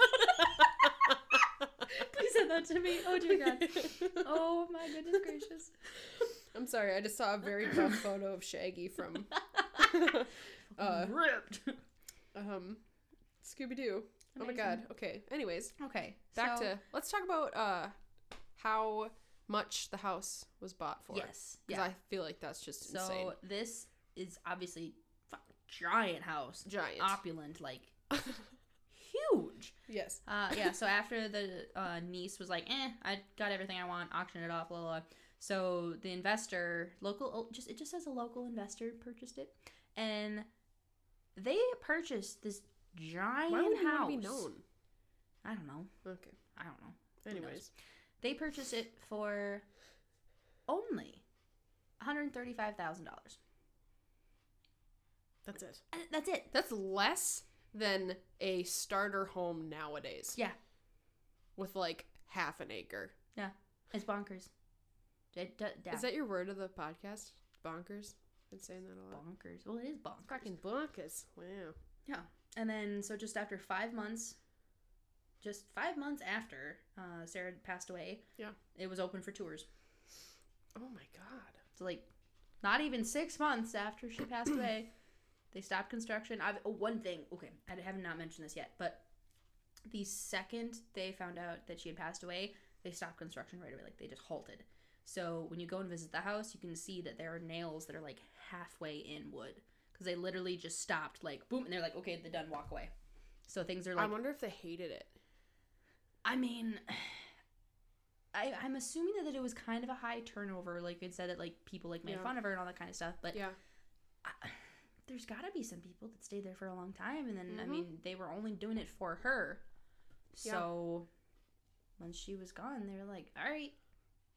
Please send that to me. Oh dear God. Oh my goodness gracious. I'm sorry. I just saw a very buff photo of Shaggy from uh, Ripped. um, Scooby Doo. Oh my God. Okay. Anyways, Okay, back so- to let's talk about uh how much the house was bought for. yes, Because yeah. I feel like that's just so insane. this is obviously giant house, Giant. opulent, like huge. yes. Uh, yeah. So after the uh, niece was like, "Eh, I got everything I want," auctioned it off, blah blah. blah. So the investor, local, oh, just it just says a local investor purchased it, and they purchased this giant Why would house. be known? I don't know. Okay. I don't know. Anyways. They purchased it for only one hundred thirty-five thousand dollars. That's it. That's it. That's less than a starter home nowadays. Yeah. With like half an acre. Yeah. It's bonkers. It, d- d- Is that your word of the podcast? Bonkers? I've Been saying that a lot. bonkers? Well, it is bonkers. Fucking bonkers. Wow. Yeah. And then, so just after five months, just five months after uh, Sarah passed away, Yeah. it was open for tours. Oh my god. So, like, not even six months after she passed away, they stopped construction. I've, oh, one thing, okay, I have not mentioned this yet, but the second they found out that she had passed away, they stopped construction right away. Like, they just halted. So, when you go and visit the house, you can see that there are nails that are like halfway in wood because they literally just stopped, like, boom, and they're like, okay, they're done, walk away. So, things are like. I wonder if they hated it. I mean, I, I'm assuming that it was kind of a high turnover. Like it said that like people like made Yeah. fun of her and all that kind of stuff. But Yeah. I, there's got to be some people that stayed there for a long time, and then I Mhm. mean they were only doing it for her. Yeah. So once she was gone, they were like, "All right,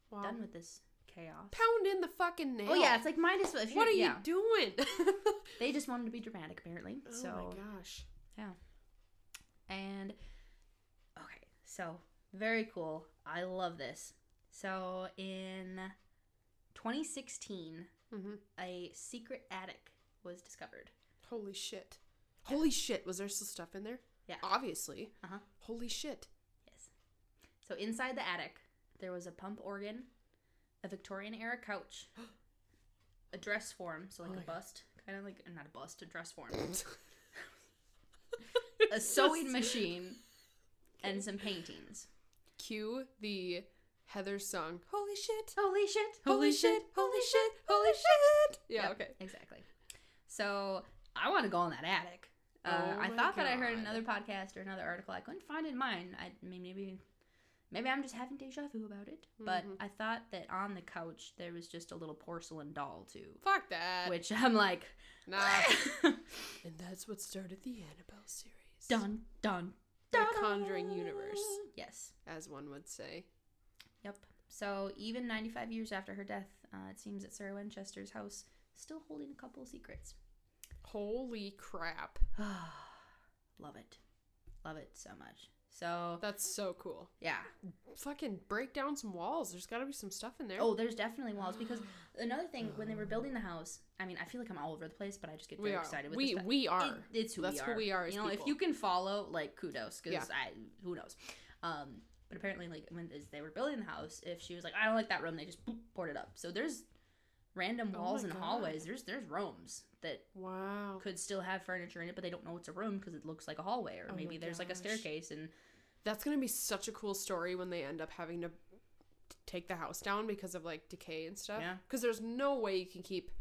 Wow. done with this chaos." Pound in the fucking nail. Oh yeah, it's like might as well. What are you're- you doing? They just wanted to be dramatic, apparently. oh so my gosh. Yeah. And okay, so very cool. I love this. So in 2016, hmm a secret attic was discovered. Holy shit. Holy shit. Was there still stuff in there? Yeah. Obviously. Uh-huh. Holy shit. Yes. So inside the attic, there was a pump organ, a Victorian era couch, a dress form, so like Oh a bust, kind of like not a bust, a dress form, a sewing machine, and some paintings. Cue the Heather song. Holy shit. Holy shit! Holy shit. Holy shit. Holy shit. Yeah, Yep, okay. Exactly. So I want to go in that attic. Uh, Oh I my thought that I heard another podcast or another article. I couldn't find it in mine. I mean, maybe, maybe I'm just having deja vu about it. But Mhm. I thought that on the couch there was just a little porcelain doll too, Fuck that. which I'm like, Nah. and that's what started the Annabelle series. dun dun. The dun, Conjuring universe. Yes. As one would say. Yep. So even 95 years after her death, uh, it seems that Sarah Winchester's house is still holding a couple secrets. Holy crap. Love it. Love it so much. So That's so cool. yeah. Fucking break down some walls. There's got to be some stuff in there. Oh, there's definitely walls because another thing when they were building the house, I mean, I feel like I'm all over the place, but I just get very excited with we this stuff. we are. It- it's who That's we who are. we are as You know, if people. you can follow, like kudos, because Yeah. I who knows. Um, But apparently, like when as they were building the house, if she was like, I don't like that room, they just boop, boarded up. So there's random Oh walls my and God. hallways. There's there's rooms that Wow. could still have furniture in it, but they don't know it's a room because it looks like a hallway, or Oh maybe there's like a staircase and That's gonna be such a cool story when they end up having to take the house down because of like decay and stuff. Yeah. Because there's no way you can keep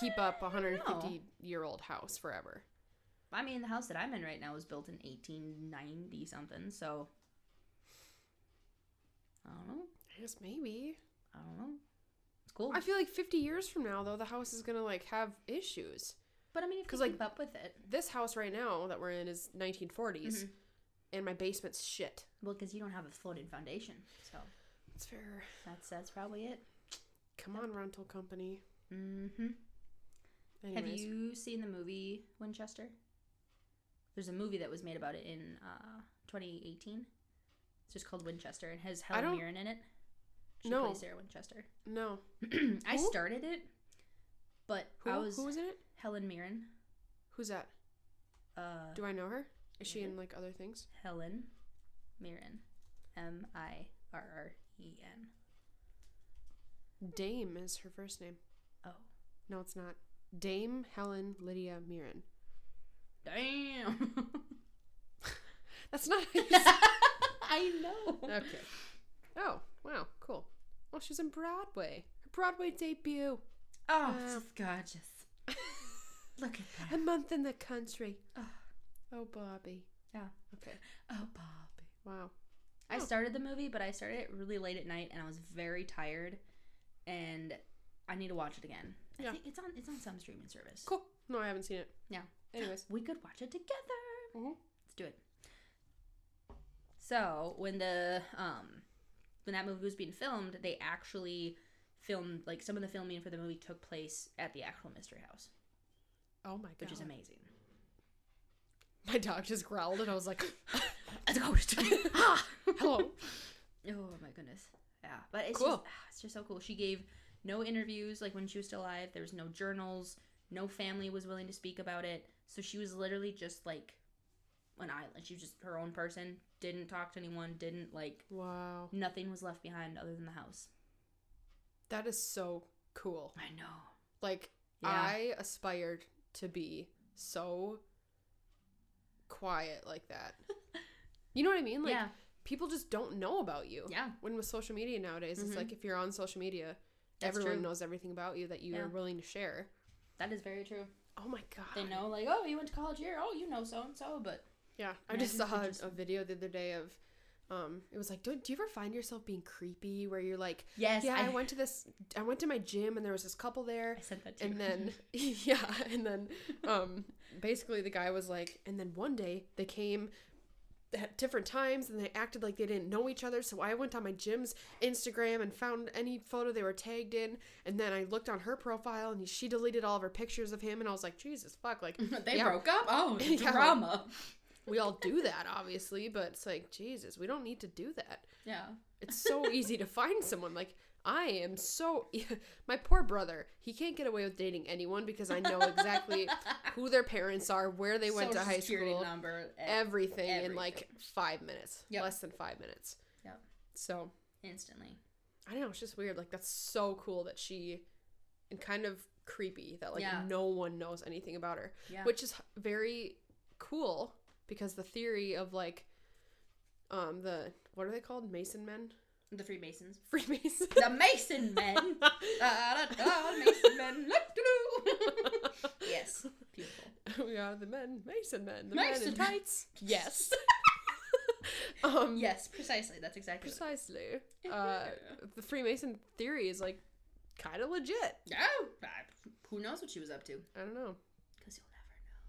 keep up a 150 year old house forever. I mean, the house that I'm in right now was built in 1890 something, so I don't know. I guess maybe. I don't know. Cool. I feel like 50 years from now though, the house is gonna like have issues. but I mean, if you 'cause, like, keep up with it, This house right now that we're in is 1940s, Mhm. and my basement's shit. well, because you don't have a floated foundation, so It's fair. that's that's probably it. Come on, rental company. Mm-hmm. Have you seen the movie Winchester? There's a movie that was made about it in uh, 2018. It's just called Winchester and has Helen don't- Mirren in it. She No. plays Sarah Winchester. No. I Who? started it, but Who, I was who was in it? Helen Mirren. Who's that? Uh, Do I know her? Is she in like other things? Helen Mirren. M I R R E N. Dame is her first name. Oh. No, it's not. Dame Helen Lydia Mirren. Damn. That's not how you say I know. Okay. Oh. She's in Broadway. Her Broadway debut. Oh, Uh, just gorgeous. Look at that. A month in the country. Oh. Oh, Bobby. Yeah. Okay. Oh, Bobby. Wow. I Oh. started the movie, but I started it really late at night, and I was very tired, and I need to watch it again. I Yeah. think it's on it's on some streaming service. Cool. No, I haven't seen it. Yeah. Anyways. We could watch it together. Mhm. Let's do it. So when the um when that movie was being filmed, they actually filmed like some of the filming for the movie took place at the actual mystery house, Oh my god. which is amazing. My dog just growled and I was like, It's a ghost. ah! hello. Oh my goodness. Yeah, but it's Cool. just ah, it's just so cool. She gave no interviews like when she was still alive. There was no journals. No family was willing to speak about it. So she was literally just like an island. She was just her own person. Didn't talk to anyone. Didn't like Wow. nothing was left behind other than the house. That is so cool. I know. Like, Yeah. I aspired to be so quiet like that. You know what I mean? Like, yeah. people just don't know about you. Yeah. When with social media nowadays, it's Mhm. like if you're on social media, That's everyone true. knows everything about you that you Yeah. are willing to share. That is very true. Oh my god. They know like, oh, you went to college here. Oh, you know so and so, but Yeah, I just saw a, just- a video the other day of, um, it was like, do, do you ever find yourself being creepy where you're like, yes, yeah, I, went to this, I went to my gym and there was this couple there, I sent that to and then yeah, and then, um, basically the guy was like, and then one day they came at different times and they acted like they didn't know each other. So I went on my gym's Instagram and found any photo they were tagged in, and then I looked on her profile and she deleted all of her pictures of him, and I was like, Jesus fuck, like they yeah. broke up. Oh, Yeah. drama. We all do that obviously but it's like jesus we don't need to do that Yeah. it's so easy to find someone like i am so my poor brother he can't get away with dating anyone because i know exactly who their parents are where they went to high school number. eh, everything, in like five minutes Yep. less than five minutes Yep. so instantly. i don't know it's just weird like that's so cool that she and kind of creepy that like Yeah. no one knows anything about her Yeah. which is very cool because the theory of like um the what are they called mason men the Freemasons. freemasons The Mason Men. da, da, da, Mason Men. Yes. Beautiful. we are the men mason men the Mason men in tights yes um Yes, precisely. That's exactly precisely uh the freemason theory is like kind of legit Yeah. Who knows what she was up to? i don't know Because you'll never know.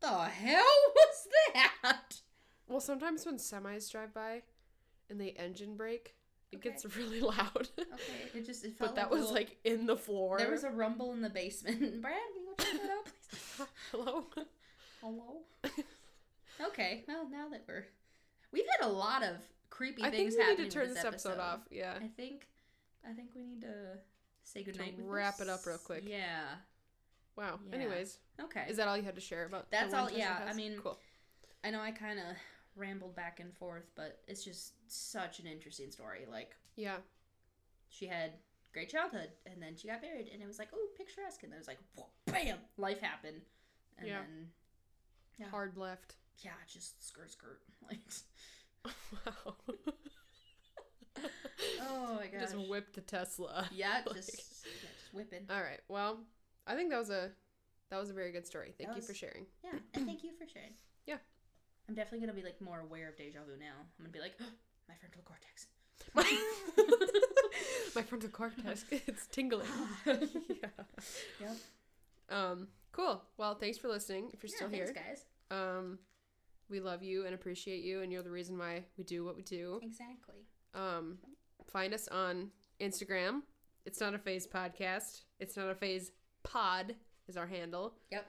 The hell was that? well sometimes when semis drive by and they engine brake it Okay. gets really loud Okay, it just it felt but that was little- like in the floor there was a rumble in the basement. Brad, can you go check that out, please? hello Hello. okay, well now that we're we've had a lot of creepy I think things we need happening to turn this episode off. Yeah. I think I think we need to say goodnight. with wrap it up real quick. Yeah. Wow. Yeah. Anyways, Okay. is that all you had to share about? the That's all- yeah, I mean- cool. I know I kind of rambled back and forth, but it's just such an interesting story. Like Yeah. she had great childhood, and then she got married, and it was like, oh, picturesque, and then it was like, whoa, bam, life happened, and Yeah. then Yeah. Hard left. yeah, just skirt skirt, like wow. oh my gosh, Just whipped the Tesla. yeah, Like- just yeah, just whipping. All right. Well, I think that was a that was a very good story. Thank That you was- for sharing. Yeah, and thank you for sharing. Yeah. I'm definitely gonna be like more aware of deja vu now. I'm gonna be like, my frontal cortex. My, my frontal cortex it's tingling. yeah. Yep. Um cool. Well, thanks for listening. If you're still yeah, here. guys. Um we love you and appreciate you and you're the reason why we do what we do. Exactly. Um find us on Instagram. It's not a phase podcast. It's not a phase pod is our handle. Yep.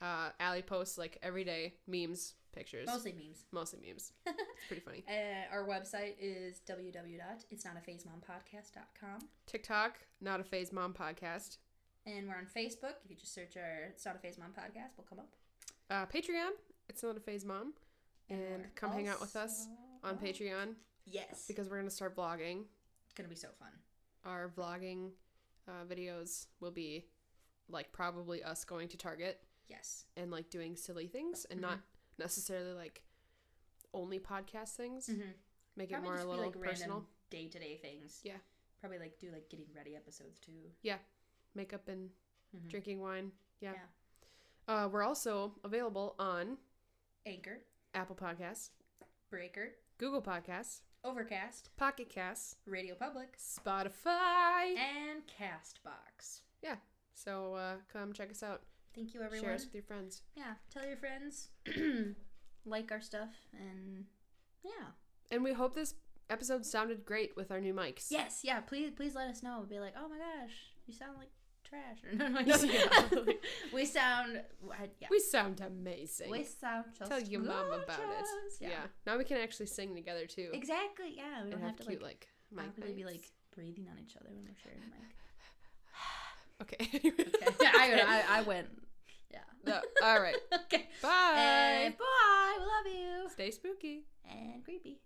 Uh Allie posts like every day memes, pictures. Mostly memes. Mostly memes. It's pretty funny. Uh, our website is www.itsnotaphasemom.podcast.com. TikTok, not a phase mom podcast. And we're on Facebook. If you just search our It's Not a Phase Mom podcast, we'll come up. Uh, Patreon, it's not a phase mom. And we're come hang out with us on Patreon Yes. because we're gonna start vlogging. It's going to be so fun. Our vlogging uh, videos will be like probably us going to Target Yes. and like doing silly things and not necessarily like only podcast things. Mm-hmm. Make it Probably more a little like personal. day to day things. Yeah. Probably like do like getting ready episodes too. Yeah. Makeup and Mhm. drinking wine. Yeah. Yeah. Uh, we're also available on Anchor, Apple Podcasts, Breaker, Google Podcasts, Overcast, Pocket Casts, Radio Public, Spotify. and Castbox. So uh, come check us out. Thank you, everyone. Share us with your friends. Yeah, tell your friends, like our stuff, and yeah. And we hope this episode sounded great with our new mics. Yes, yeah. Please, please let us know. Be like, oh my gosh, you sound like trash. Or no, no, Yeah. we sound. Yeah. We sound amazing. We sound just Tell your mom about it. Yeah. Yeah. Now we can actually sing together too. Exactly. Yeah. We don't have have to cute like like, mic be like breathing on each other when we're sharing mic. Okay. Okay. Yeah, I, I, I went. Yeah. No, all right. okay. Bye. And bye. We love you. Stay spooky. And creepy.